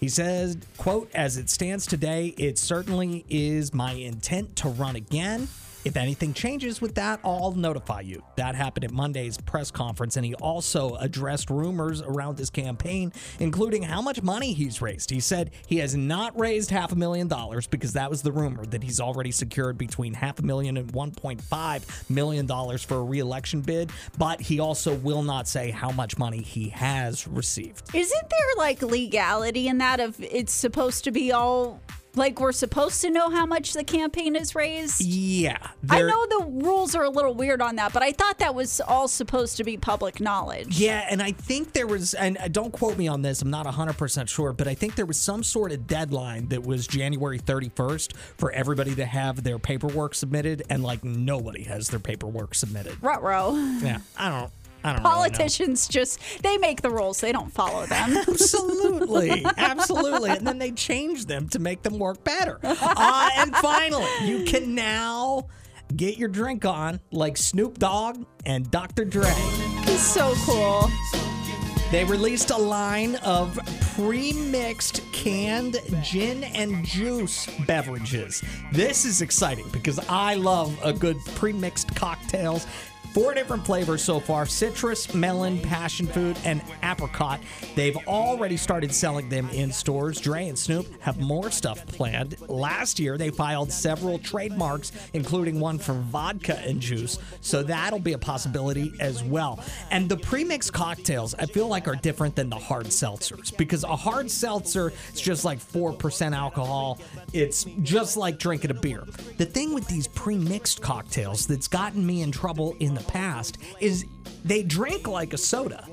He says, quote, as it stands today, it certainly is my intent to run again. If anything changes with that, I'll notify you. That happened at Monday's press conference, and he also addressed rumors around his campaign, including how much money he's raised. He said he has not raised half a million dollars because that was the rumor that he's already secured between half a million and 1.5 million dollars for a reelection bid, but he also will not say how much money he has received. Isn't there like legality in that of it's supposed to be all like we're supposed to know how much the campaign has raised? Yeah. I know the rules are a little weird on that, but I thought that was all supposed to be public knowledge. Yeah, and I think there was, and uh, don't quote me on this, I'm not 100% sure, but I think there was some sort of deadline that was January 31st for everybody to have their paperwork submitted, and like nobody has their paperwork submitted. Ruh-roh. Yeah, I don't, I don't really know. Politicians just they make the rules, they don't follow them. Absolutely, absolutely, and then they change them to make them work better. Uh, and finally, you can now get your drink on like Snoop Dogg and Dr. Dre. He's so cool. They released a line of pre mixed canned gin and juice beverages. This is exciting because I love a good pre mixed cocktails. Four different flavors so far citrus, melon, passion fruit, and apricot. They've already started selling them in stores. Dre and Snoop have more stuff planned. Last year, they filed several trademarks, including one for vodka and juice. So that'll be a possibility as well. And the premixed cocktails, I feel like, are different than the hard seltzers because a hard seltzer is just like 4% alcohol. It's just like drinking a beer. The thing with these pre-mixed cocktails that's gotten me in trouble in the past is they drink like a soda.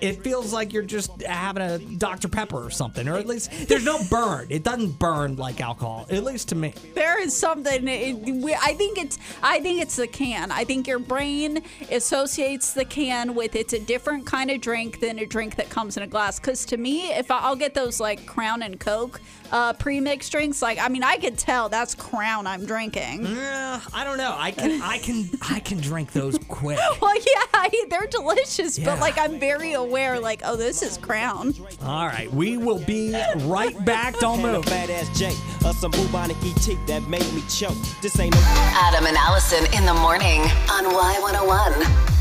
It feels like you're just having a Dr. Pepper or something, or at least there's no burn. It doesn't burn like alcohol, at least to me. There is something. It, I think it's. I think it's the can. I think your brain associates the can with it's a different kind of drink than a drink that comes in a glass. Because to me, if I, I'll get those like Crown and Coke uh, pre-mixed drinks, like I mean, I could tell that's Crown I'm drinking. Yeah, I don't know. I can, I can, I can drink those quick. Well, yeah, they're delicious, Yeah. but like I'm very aware, like, oh, this is Crown. All right, we will be right back. Don't move. badass Jake, uh, some bubonic ET that made me choke. This ain't. Adam and Allison in the morning on Y101.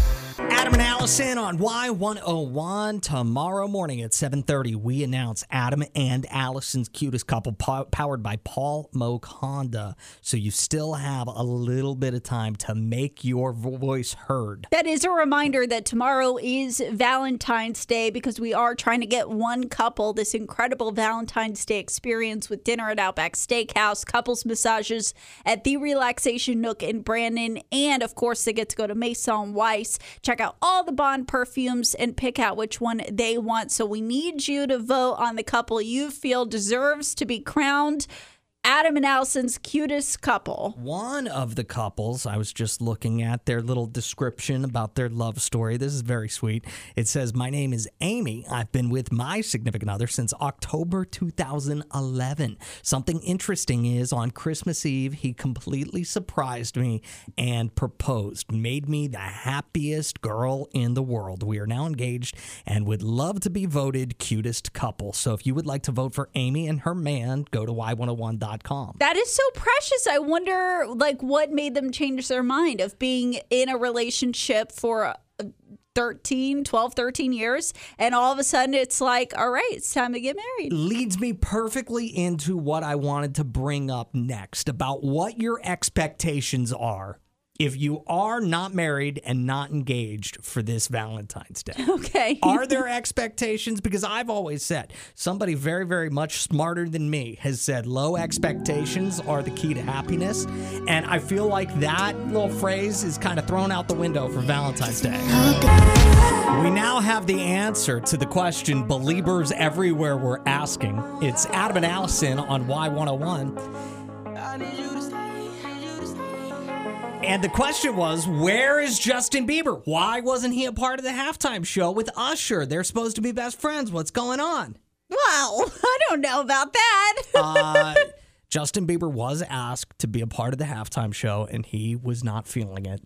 Adam and Allison on Y101 tomorrow morning at 7:30 we announce Adam and Allison's cutest couple pow- powered by Paul Moak Honda. So you still have a little bit of time to make your voice heard. That is a reminder that tomorrow is Valentine's Day because we are trying to get one couple this incredible Valentine's Day experience with dinner at Outback Steakhouse, couples massages at the Relaxation Nook in Brandon, and of course, they get to go to Maison Weiss, check out all the Bond perfumes, and pick out which one they want. So we need you to vote on the couple you feel deserves to be crowned Adam and Allison's cutest couple. One of the couples, I was just looking at their little description about their love story. This is very sweet. It says, My name is Amy. I've been with my significant other since October 2011. Something interesting is on Christmas Eve, he completely surprised me and proposed, made me the happiest girl in the world. We are now engaged and would love to be voted cutest couple. So if you would like to vote for Amy and her man, go to y101.com. That is so precious. I wonder, like, what made them change their mind of being in a relationship for uh, 13, 12, 13 years. And all of a sudden, it's like, all right, it's time to get married. leads me perfectly into what I wanted to bring up next about what your expectations are if you are not married and not engaged for this Valentine's Day. Okay. Are there expectations? Because I've always said somebody very, very much smarter than me has said low expectations are the key to happiness. And I feel like that little phrase is kind of thrown out the window for Valentine's Day. We now have the answer to the question believers everywhere were asking. It's Adam and Allison on Y101. And the question was, where is Justin Bieber? Why wasn't he a part of the halftime show with Usher? They're supposed to be best friends. What's going on? Well, I don't know about that. Uh, Justin Bieber was asked to be a part of the halftime show, and he was not feeling it.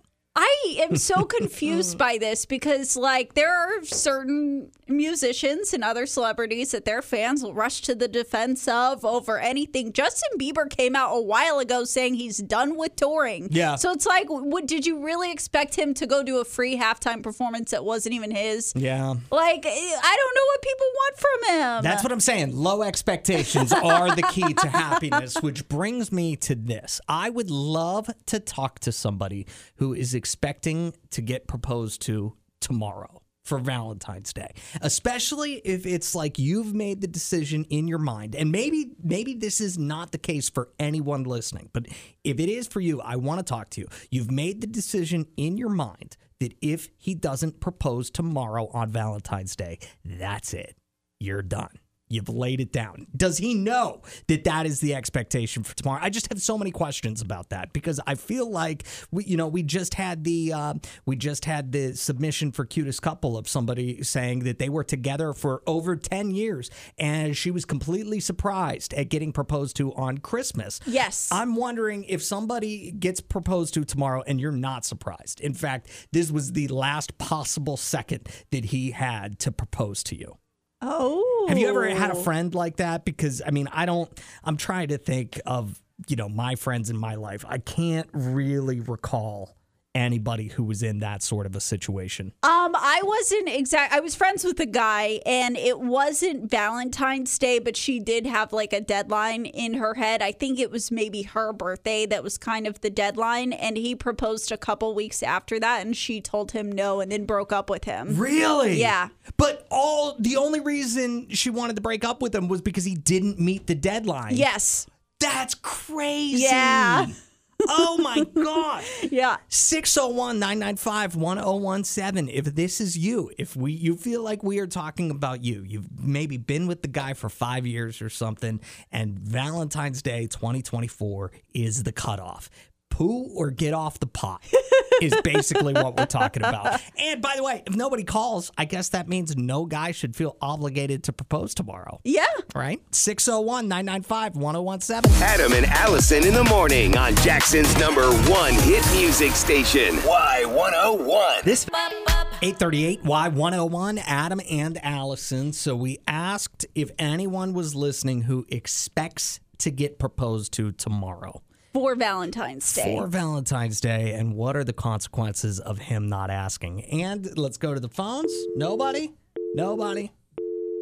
I am so confused oh. by this because, like, there are certain musicians and other celebrities that their fans will rush to the defense of over anything. Justin Bieber came out a while ago saying he's done with touring. Yeah. So it's like, what, did you really expect him to go do a free halftime performance that wasn't even his? Yeah. Like, eh, I don't know what people want from him. That's what I'm saying. Low expectations are the key to happiness, which brings me to this. I would love to talk to somebody who is expecting to get proposed to tomorrow for Valentine's Day. Especially if it's like you've made the decision in your mind. And maybe maybe this is not the case for anyone listening, but if it is for you, I want to talk to you. You've made the decision in your mind that if he doesn't propose tomorrow on Valentine's Day, that's it. You're done. You've laid it down. Does he know that that is the expectation for tomorrow? I just have so many questions about that because I feel like we, you know, we just had the uh, we just had the submission for cutest couple of somebody saying that they were together for over ten years and she was completely surprised at getting proposed to on Christmas. Yes. I'm wondering if somebody gets proposed to tomorrow and you're not surprised. In fact, this was the last possible second that he had to propose to you. Oh. Have you ever had a oh. friend like that? Because I mean, I don't. I'm trying to think of you know my friends in my life. I can't really recall anybody who was in that sort of a situation. Um, I wasn't exact. I was friends with a guy, and it wasn't Valentine's Day, but she did have like a deadline in her head. I think it was maybe her birthday that was kind of the deadline, and he proposed a couple weeks after that, and she told him no, and then broke up with him. Really? Yeah. But all the only reason she wanted to break up with him was because he didn't meet the deadline. Yes. That's crazy. Yeah. Oh my god. Yeah. 601-995-1017 if this is you if we you feel like we are talking about you you've maybe been with the guy for 5 years or something and Valentine's Day 2024 is the cutoff poo or get off the pot is basically what we're talking about. And by the way, if nobody calls, I guess that means no guy should feel obligated to propose tomorrow. Yeah. Right? 601 995 1017. Adam and Allison in the morning on Jackson's number one hit music station. Y101. This 838 Y101, Adam and Allison. So we asked if anyone was listening who expects to get proposed to tomorrow For Valentine's Day. for Valentine's Day and what are the consequences of him not asking. And let's go to the phones. Nobody? Nobody?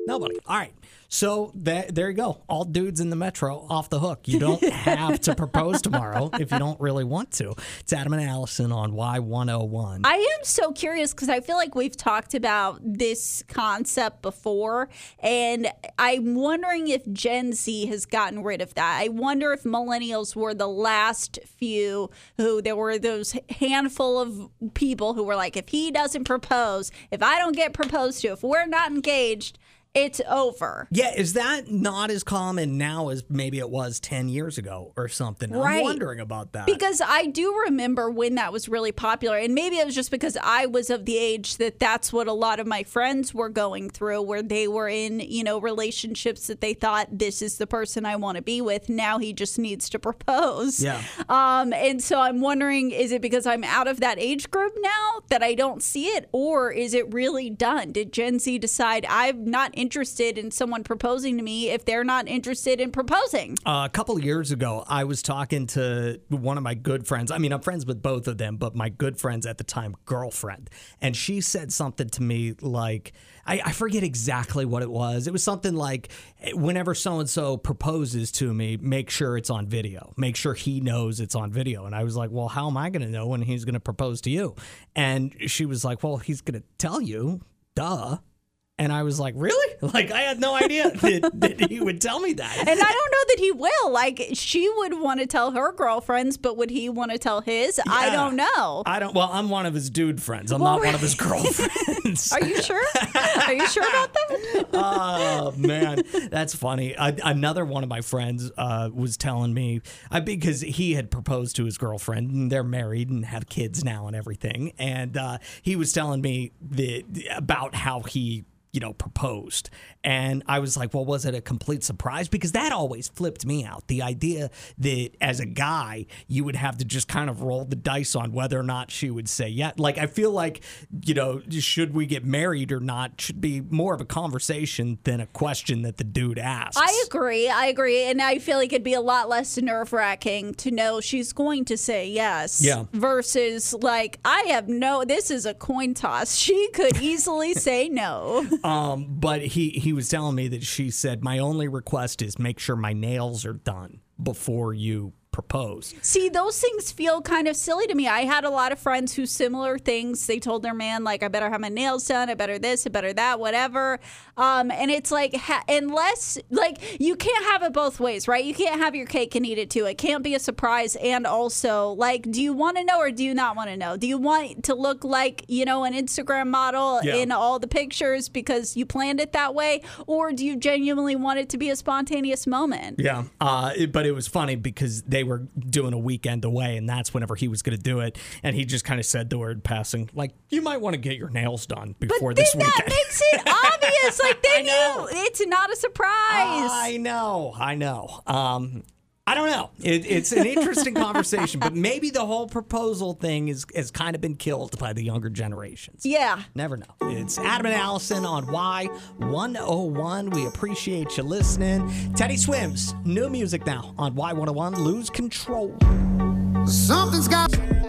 Nobody. All right. So that, there you go. All dudes in the metro off the hook. You don't have to propose tomorrow if you don't really want to. It's Adam and Allison on Y101. I am so curious because I feel like we've talked about this concept before, and I'm wondering if Gen Z has gotten rid of that. I wonder if millennials were the last few who there were those handful of people who were like, if he doesn't propose, if I don't get proposed to, if we're not engaged, it's over. Yeah, is that not as common now as maybe it was 10 years ago or something? I'm wondering about that. Because I do remember when that was really popular. And maybe it was just because I was of the age that that's what a lot of my friends were going through, where they were in, you know, relationships that they thought this is the person I want to be with. Now he just needs to propose. Yeah. Um, and so I'm wondering is it because I'm out of that age group now that I don't see it? Or is it really done? Did Gen Z decide I'm not interested in someone proposing to me if they're not interested in proposing? Uh, a couple years ago, I was talking to one of my good friends. I mean, I'm friends with both of them, but my good friends at the time, girlfriend. And she said something to me like, I, I forget exactly what it was. It was something like, whenever so and so proposes to me, make sure it's on video. Make sure he knows it's on video. And I was like, well, how am I going to know when he's going to propose to you? And she was like, well, he's going to tell you. Duh. And I was like, really? Like, I had no idea that, that he would tell me that. And I don't know that he will. Like she would want to tell her girlfriends, but would he want to tell his? I don't know. I don't. Well, I'm one of his dude friends. I'm Well, not one of his girlfriends. Are you sure? Are you sure about that? oh man, that's funny. I, another one of my friends uh, was telling me I, because he had proposed to his girlfriend and they're married and have kids now and everything, and uh, he was telling me the, about how he you know, proposed. And I was like, well, was it a complete surprise? Because that always flipped me out. The idea that as a guy, you would have to just kind of roll the dice on whether or not she would say yeah. Like, I feel like, you know, should we get married or not should be more of a conversation than a question that the dude asks. I agree. I agree. And I feel like it'd be a lot less nerve wracking to know she's going to say yes. Yeah. Versus, like, I have no, this is a coin toss. She could easily say no. Um, but he he was telling me that she said my only request is make sure my nails are done before you propose. See, those things feel kind of silly to me. I had a lot of friends who similar things. They told their man like, "I better have my nails done. I better this. I better that. Whatever." Um, and it's like, ha- unless like you can't have it both ways, right? You can't have your cake and eat it too. It can't be a surprise. And also, like, do you want to know or do you not want to know? Do you want to look like you know an Instagram model Yeah. in all the pictures because you planned it that way, or do you genuinely want it to be a spontaneous moment? Yeah, uh, it- but it was funny because they were doing a weekend away, and that's whenever he was going to do it, and he just kind of said the word passing, like, "You might want to get your nails done before this weekend." That weekend." makes it obvious. Like then you, it's not a surprise. I know, I know. Um, I don't know. It, it's an interesting conversation, but maybe the whole proposal thing is has kind of been killed by the younger generations. Yeah. Never know. It's Adam and Allison on Y101. We appreciate you listening. Teddy Swims, new music now on Y101. Lose control. Something's got.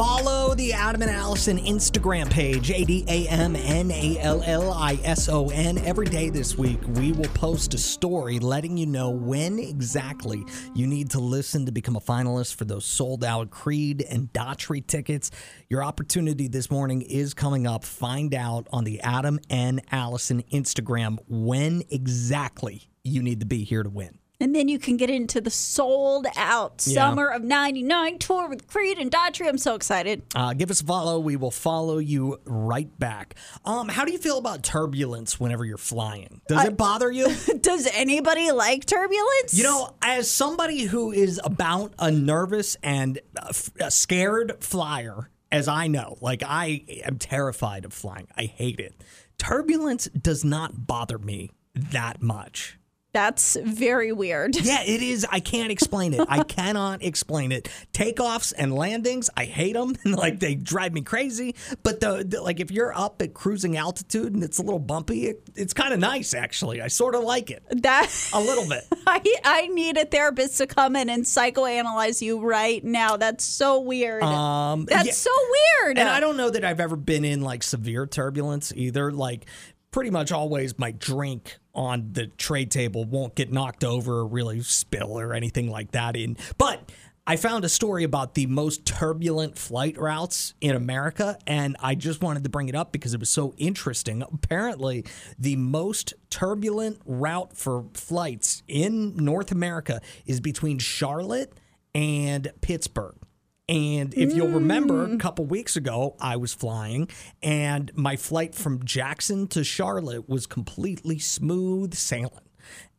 Follow the Adam and Allison Instagram page, A D A M N A L L I S O N. Every day this week, we will post a story letting you know when exactly you need to listen to become a finalist for those sold out Creed and Daughtry tickets. Your opportunity this morning is coming up. Find out on the Adam and Allison Instagram when exactly you need to be here to win. And then you can get into the sold out Yeah. summer of 99 tour with Creed and Daughtry. I'm so excited. Uh, give us a follow. We will follow you right back. Um, how do you feel about turbulence whenever you're flying? Does it bother you? Does anybody like turbulence? You know, as somebody who is about a nervous and uh, a scared flyer, as I know, like I am terrified of flying. I hate it. Turbulence does not bother me that much. That's very weird. Yeah, it is. I can't explain it. I cannot explain it. Takeoffs and landings, I hate them. like they drive me crazy. But the, the- like if you're up at cruising altitude and it's a little bumpy, it, it's kind of nice actually. I sort of like it That a little bit. I, I need a therapist to come in and psychoanalyze you right now. That's so weird. Um, That's yeah. so weird. And I don't know that I've ever been in like severe turbulence either. Like pretty much always my drink on the trade table won't get knocked over or really spill or anything like that in. But I found a story about the most turbulent flight routes in America, and I just wanted to bring it up because it was so interesting. Apparently, the most turbulent route for flights in North America is between Charlotte and Pittsburgh. And if you'll remember, a couple weeks ago, I was flying, and my flight from Jackson to Charlotte was completely smooth sailing.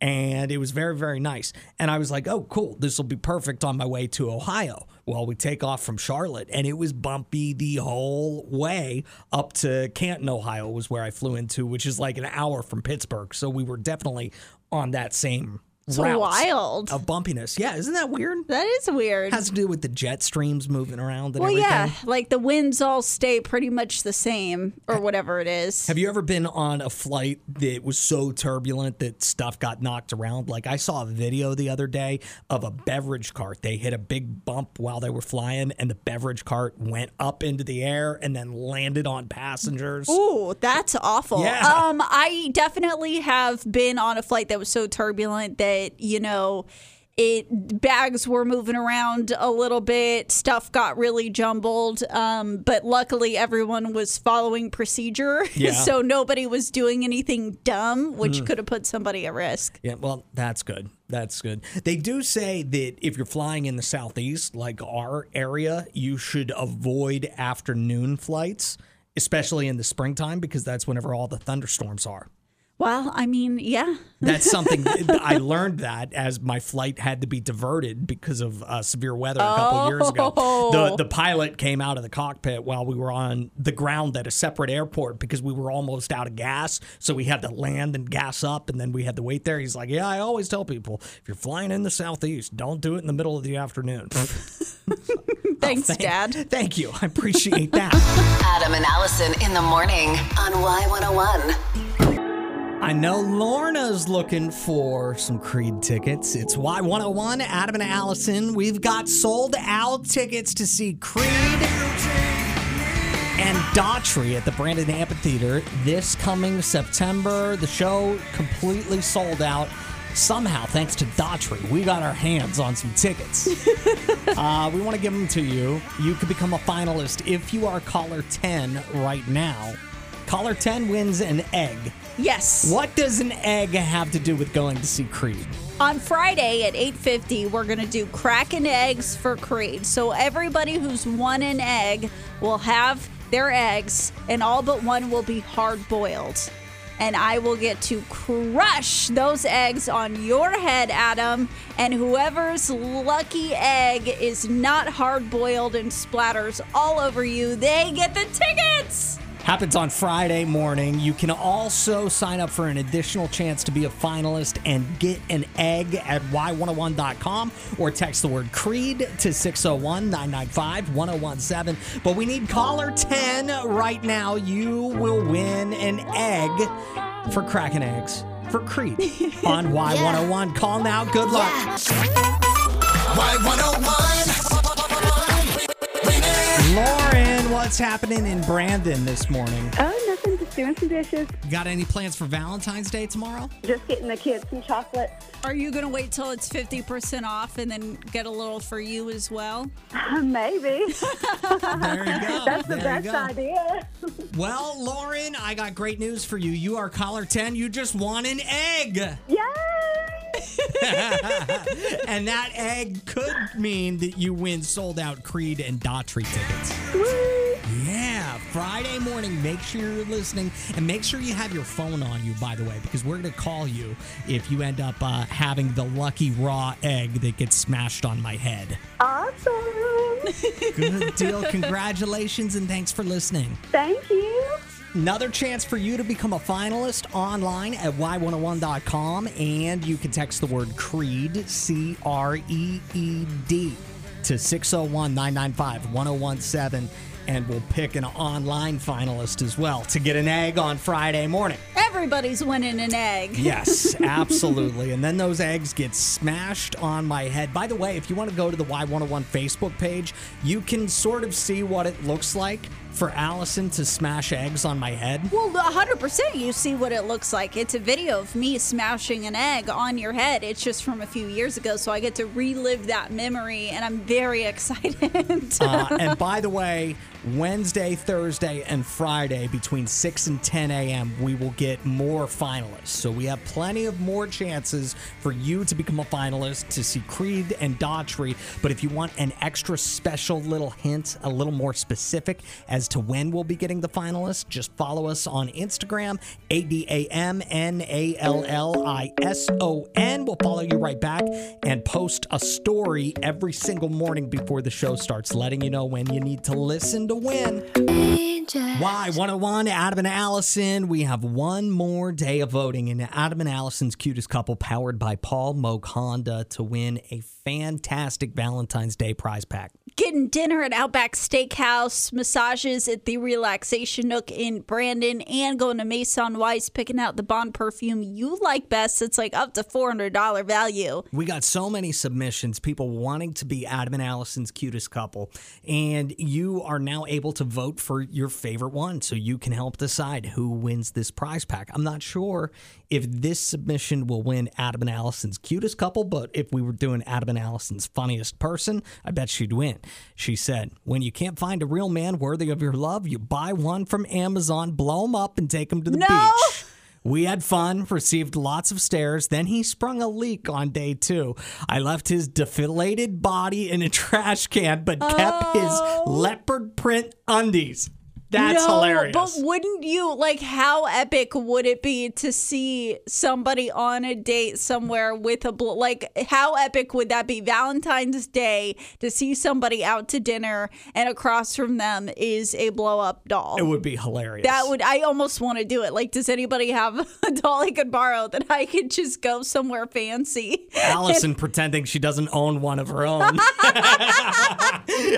And it was very, very nice. And I was like, oh, cool. This will be perfect on my way to Ohio. Well, we take off from Charlotte, and it was bumpy the whole way up to Canton, Ohio, was where I flew into, which is like an hour from Pittsburgh. So we were definitely on that same It's wild. of bumpiness. Yeah, isn't that weird? That is weird. Has to do with the jet streams moving around and well, everything. yeah, like the winds all stay pretty much the same or whatever it is. Have you ever been on a flight that was so turbulent that stuff got knocked around? Like I saw a video the other day of a beverage cart. They hit a big bump while they were flying, and the beverage cart went up into the air and then landed on passengers. Ooh, that's awful. Yeah. Um, I definitely have been on a flight that was so turbulent that you know. It bags were moving around a little bit. Stuff got really jumbled, um, but luckily everyone was following procedure, Yeah. so nobody was doing anything dumb, which Mm. could have put somebody at risk. Yeah, well, that's good. That's good. They do say that if you're flying in the southeast, like our area, you should avoid afternoon flights, especially in the springtime, because that's whenever all the thunderstorms are. Well, I mean, yeah. That's something I learned that as my flight had to be diverted because of uh, severe weather a couple years ago. Oh. The the pilot came out of the cockpit while we were on the ground at a separate airport because we were almost out of gas, so we had to land and gas up, and then we had to wait there. He's like, "Yeah, I always tell people if you're flying in the southeast, don't do it in the middle of the afternoon." Thanks, thank- Dad. Thank you, I appreciate that. Adam and Allison in the morning on Y101. I know Lorna's looking for some Creed tickets. It's Y101, Adam and Allison. We've got sold out tickets to see Creed and Daughtry at the Brandon Amphitheater this coming September. The show completely sold out. Somehow, thanks to Daughtry, we got our hands on some tickets. uh, we want to give them to you. You could become a finalist if you are caller 10 right now. Caller 10 wins an egg. Yes. What does an egg have to do with going to see Creed? On Friday at 8:50, we're going to do Kraken eggs for Creed. So everybody who's won an egg will have their eggs and all but one will be hard boiled. And I will get to crush those eggs on your head, Adam. And whoever's lucky egg is not hard boiled and splatters all over you, they get the tickets. Happens on Friday morning. You can also sign up for an additional chance to be a finalist and get an egg at y101.com or text the word Creed to 601 995 1017. But we need caller 10 right now. You will win an egg for cracking eggs for Creed on Y101. Call now. Good luck. Lauren, what's happening in Brandon this morning? Oh, nothing. Just doing some dishes. Got any plans for Valentine's Day tomorrow? Just getting the kids some chocolate. Are you going to wait till it's 50% off and then get a little for you as well? Maybe. There you go. That's the There best idea. Well, Lauren, I got great news for you. You are caller 10. You just won an egg. Yay! and that egg could mean that you win sold out Creed and Daughtry tickets. Yeah, Friday morning. Make sure you're listening and make sure you have your phone on you, by the way, because we're going to call you if you end up uh, having the lucky raw egg that gets smashed on my head. Awesome. Good deal. Congratulations and thanks for listening. Thank you. Another chance for you to become a finalist online at y101.com, and you can text the word CREED, C R E E D, to 601 995 1017, and we'll pick an online finalist as well to get an egg on Friday morning. Everybody's winning an egg. Yes, absolutely. And then those eggs get smashed on my head. By the way, if you want to go to the Y101 Facebook page, you can sort of see what it looks like for Allison to smash eggs on my head. Well, 100% you see what it looks like. It's a video of me smashing an egg on your head. It's just from a few years ago, so I get to relive that memory, and I'm very excited. uh, and by the way, Wednesday, Thursday, and Friday between 6 and 10 a.m., we will get more finalists. So we have plenty of more chances for you to become a finalist to see Creed and Daughtry. But if you want an extra special little hint, a little more specific as to when we'll be getting the finalists, just follow us on Instagram, A D A M N A L L I S O N. We'll follow you right back and post a story every single morning before the show starts, letting you know when you need to listen to win. Y101, Adam and Allison. We have one more day of voting in Adam and Allison's cutest couple, powered by Paul Moak Honda, to win a fantastic Valentine's Day prize pack. Getting dinner at Outback Steakhouse, massages at the Relaxation Nook in Brandon, and going to Maison Weiss, picking out the Bond perfume you like best. It's like up to $400 value. We got so many submissions, people wanting to be Adam and Allison's cutest couple, and you are now able to vote for your favorite one so you can help decide who wins this prize pack. I'm not sure if this submission will win Adam and Allison's cutest couple, but if we were doing Adam and Allison's funniest person, I bet she'd win. She said, When you can't find a real man worthy of your love, you buy one from Amazon, blow him up, and take him to the No! beach. We had fun, received lots of stares. Then he sprung a leak on day two. I left his defilated body in a trash can, but kept his oh. leopard print undies. That's no, hilarious. But wouldn't you like how epic would it be to see somebody on a date somewhere with a bl- like how epic would that be Valentine's Day to see somebody out to dinner and across from them is a blow up doll. It would be hilarious. that would I almost want to do it. Like does anybody have a doll I could borrow that I could just go somewhere fancy? Allison pretending she doesn't own one of her own.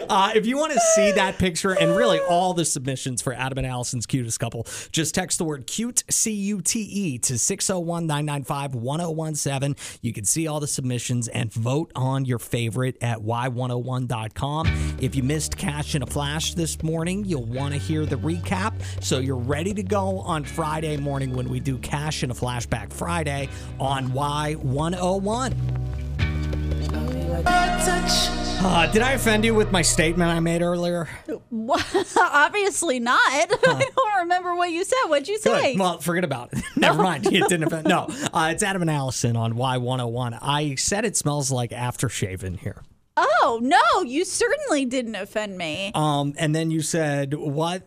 uh, if you want to see that picture and really all the submissions for Adam and Allison's cutest couple, just text the word cute, C U T E, to 601 995 1017. You can see all the submissions and vote on your favorite at y101.com. If you missed Cash in a Flash this morning, you'll want to hear the recap. So you're ready to go on Friday morning when we do Cash in a Flashback Friday on Y101. Uh, did I offend you with my statement I made earlier? Obviously not. I don't remember what you said. What'd you say? Good. Well, forget about it. Never mind. It didn't offend. No, uh, it's Adam and Allison on Y101. I said it smells like aftershave in here. Oh, no, you certainly didn't offend me. Um, and then you said what?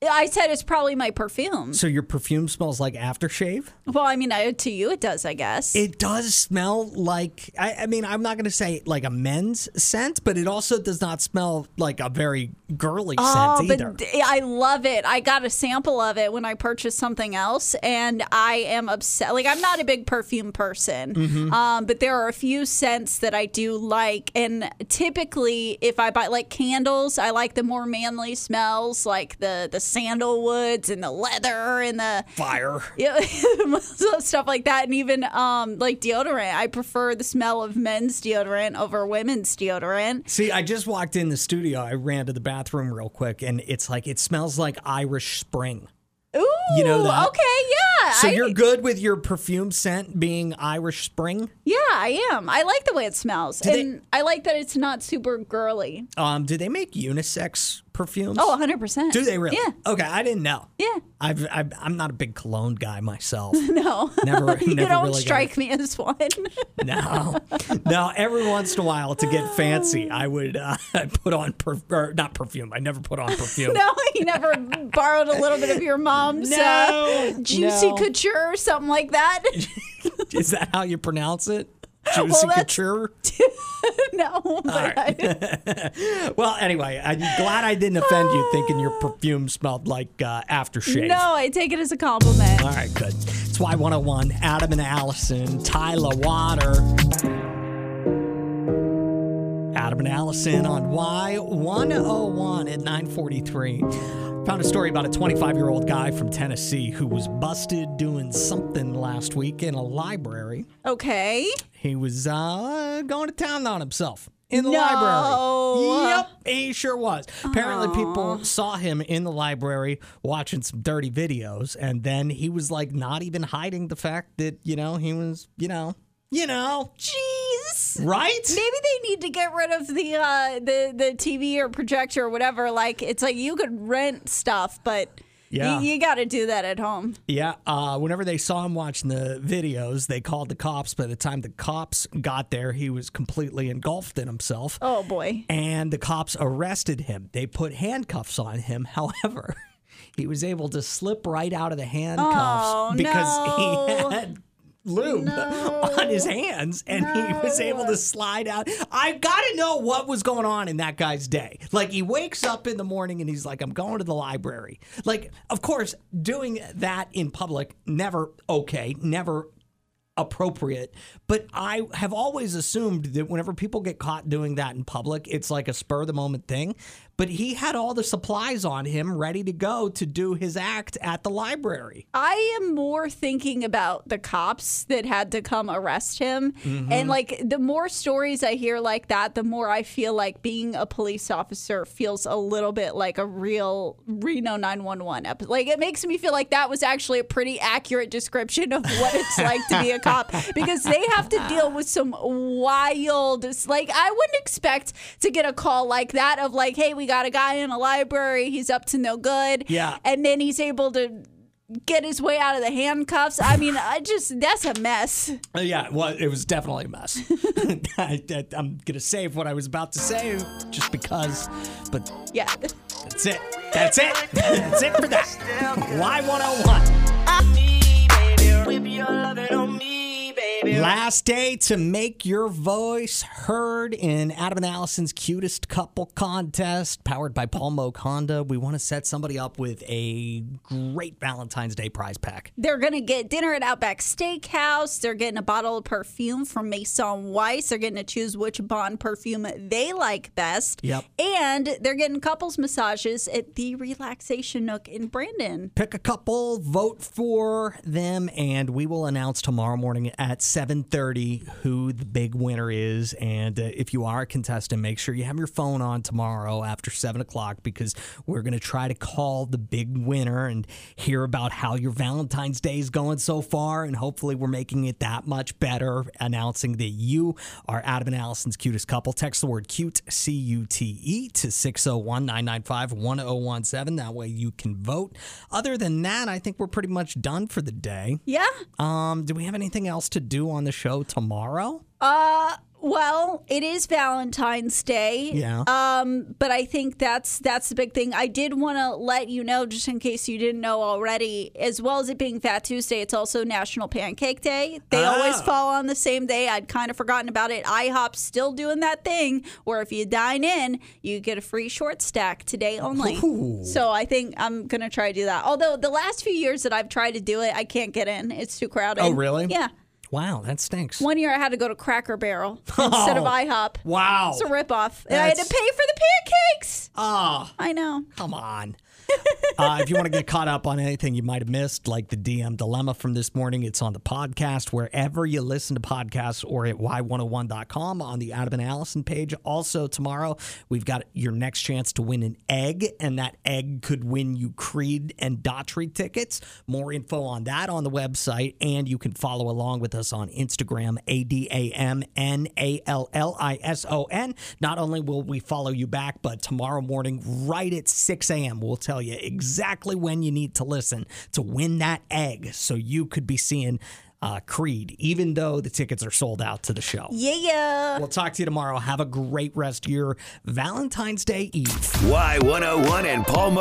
I said it's probably my perfume. So your perfume smells like aftershave? Well, I mean, I, to you it does, I guess. It does smell like. I, I mean, I'm not going to say like a men's scent, but it also does not smell like a very girly Oh, scent either. but I love it. I got a sample of it when I purchased something else, and I am upset. Like, I'm not a big perfume person, Mhm. um, but there are a few scents that I do like. And typically, if I buy like candles, I like the more manly smells, like the the sandalwoods and the leather and the Fire. yeah, stuff like that, and even um, like deodorant. I prefer the smell of men's deodorant over women's deodorant. See, I just walked in the studio. I ran to the bathroom real quick, and it's like it smells like Irish Spring. Ooh, You know that? Okay, yeah. So I- you're good with your perfume scent being Irish Spring? Yeah, I am. I like the way it smells, Do they- and I like that it's not super girly. Um, do they make unisex perfumes? Oh, 100 percent. Do they really? Yeah. Okay, I didn't know. Yeah. I've, I've I'm not a big cologne guy myself. No, Never- you never don't really got strike me as one. No, no. Every once in a while, to get fancy, I would uh, put on per- or not perfume. I never put on perfume. no, you never borrowed a little bit of your mom's No, uh, juicy no. couture or something like that. Is that how you pronounce it? Well, Juicy that's- couture. no, I- Well, anyway, I'm glad I didn't offend you thinking your perfume smelled like uh, aftershave. no, I take it as a compliment. All right, good. It's Y101, Adam and Allison, Tyler Water. Adam and Allison on Y101 at 943. Found a story about a 25 year old guy from Tennessee who was busted doing something last week in a library. Okay. He was uh, going to town on himself in the No. library. Yep, he sure was. Apparently, people saw him in the library watching some dirty videos, and then he was like not even hiding the fact that you know he was you know you know Right. Maybe they need to get rid of the uh, the the TV or projector or whatever. Like it's like you could rent stuff, but Yeah. you, you got to do that at home. Yeah, uh, whenever they saw him watching the videos, they called the cops. By the time the cops got there, he was completely engulfed in himself. Oh boy. and the cops arrested him. They put handcuffs on him. However, he was able to slip right out of the handcuffs Oh, because no. he had lube on his hands and he was able to slide out. I've got to know what was going on in that guy's day. Like he wakes up in the morning and he's like, I'm going to the library. Like, of course, doing that in public, never okay, never appropriate. But I have always assumed that whenever people get caught doing that in public, it's like a spur of the moment thing. But he had all the supplies on him ready to go to do his act at the library. I am more thinking about the cops that had to come arrest him. Mhm. And like the more stories I hear like that, the more I feel like being a police officer feels a little bit like a real Reno 911 episode. Like it makes me feel like that was actually a pretty accurate description of what it's like to be a cop because they have to deal with some wild like I wouldn't expect to get a call like that of like, hey, we got a guy in a library, he's up to no good. Yeah. And then he's able to get his way out of the handcuffs. I mean, I just that's a mess. Uh, yeah, well, it was definitely a mess. I, am going to save what I was about to say just because, but Yeah. that's it. That's it. That's it for that. Y101. Last day to make your voice heard in Adam and Allison's cutest couple contest, powered by Paul Moak Honda. We want to set somebody up with a great Valentine's Day prize pack. They're going to get dinner at Outback Steakhouse. They're getting a bottle of perfume from Maison Weiss. They're getting to choose which Bond perfume they like best. Yep. And they're getting couples massages at the Relaxation Nook in Brandon. Pick a couple, vote for them, and we will announce tomorrow morning at 7:30 who the big winner is. And uh, if you are a contestant, make sure you have your phone on tomorrow after seven o'clock because we're going to try to call the big winner and hear about how your Valentine's Day is going so far, and hopefully we're making it that much better. Announcing that you are Adam and Allison's cutest couple. Text the word "cute" C U T E to 601 995 1017. That way you can vote. Other than that, I think we're pretty much done for the day. Yeah. Um, do we have anything else to do on the show tomorrow? Uh, well, it is Valentine's Day. Yeah. Um, but I think that's that's the big thing. I did want to let you know, just in case you didn't know already, as well as it being Fat Tuesday, it's also National Pancake Day. They always Oh. fall on the same day. I'd kind of forgotten about it. IHOP's still doing that thing where if you dine in, you get a free short stack today only. Ooh. So I think I'm gonna try to do that. Although the last few years that I've tried to do it, I can't get in. It's too crowded. Oh, really? Yeah. Wow, that stinks. One year I had to go to Cracker Barrel instead of Oh, IHOP. wow. It's a ripoff. And I had to pay for the pancakes. Ah, I know. come on. uh, if you want to get caught up on anything you might have missed, like the DM dilemma from this morning, it's on the podcast wherever you listen to podcasts or at y101.com on the Adam and Allison page. Also, tomorrow we've got your next chance to win an egg, and that egg could win you Creed and Daughtry tickets. More info on that on the website, and you can follow along with us on Instagram, A D A M N A L L I S O N. Not only will we follow you back, but tomorrow morning, right at 6 a.m., we'll tell you exactly when you need to listen to win that egg so you could be seeing uh, Creed, even though the tickets are sold out to the show. Yeah. We'll talk to you tomorrow. Have a great rest of your Valentine's Day Eve. Y101 and Paul Mo-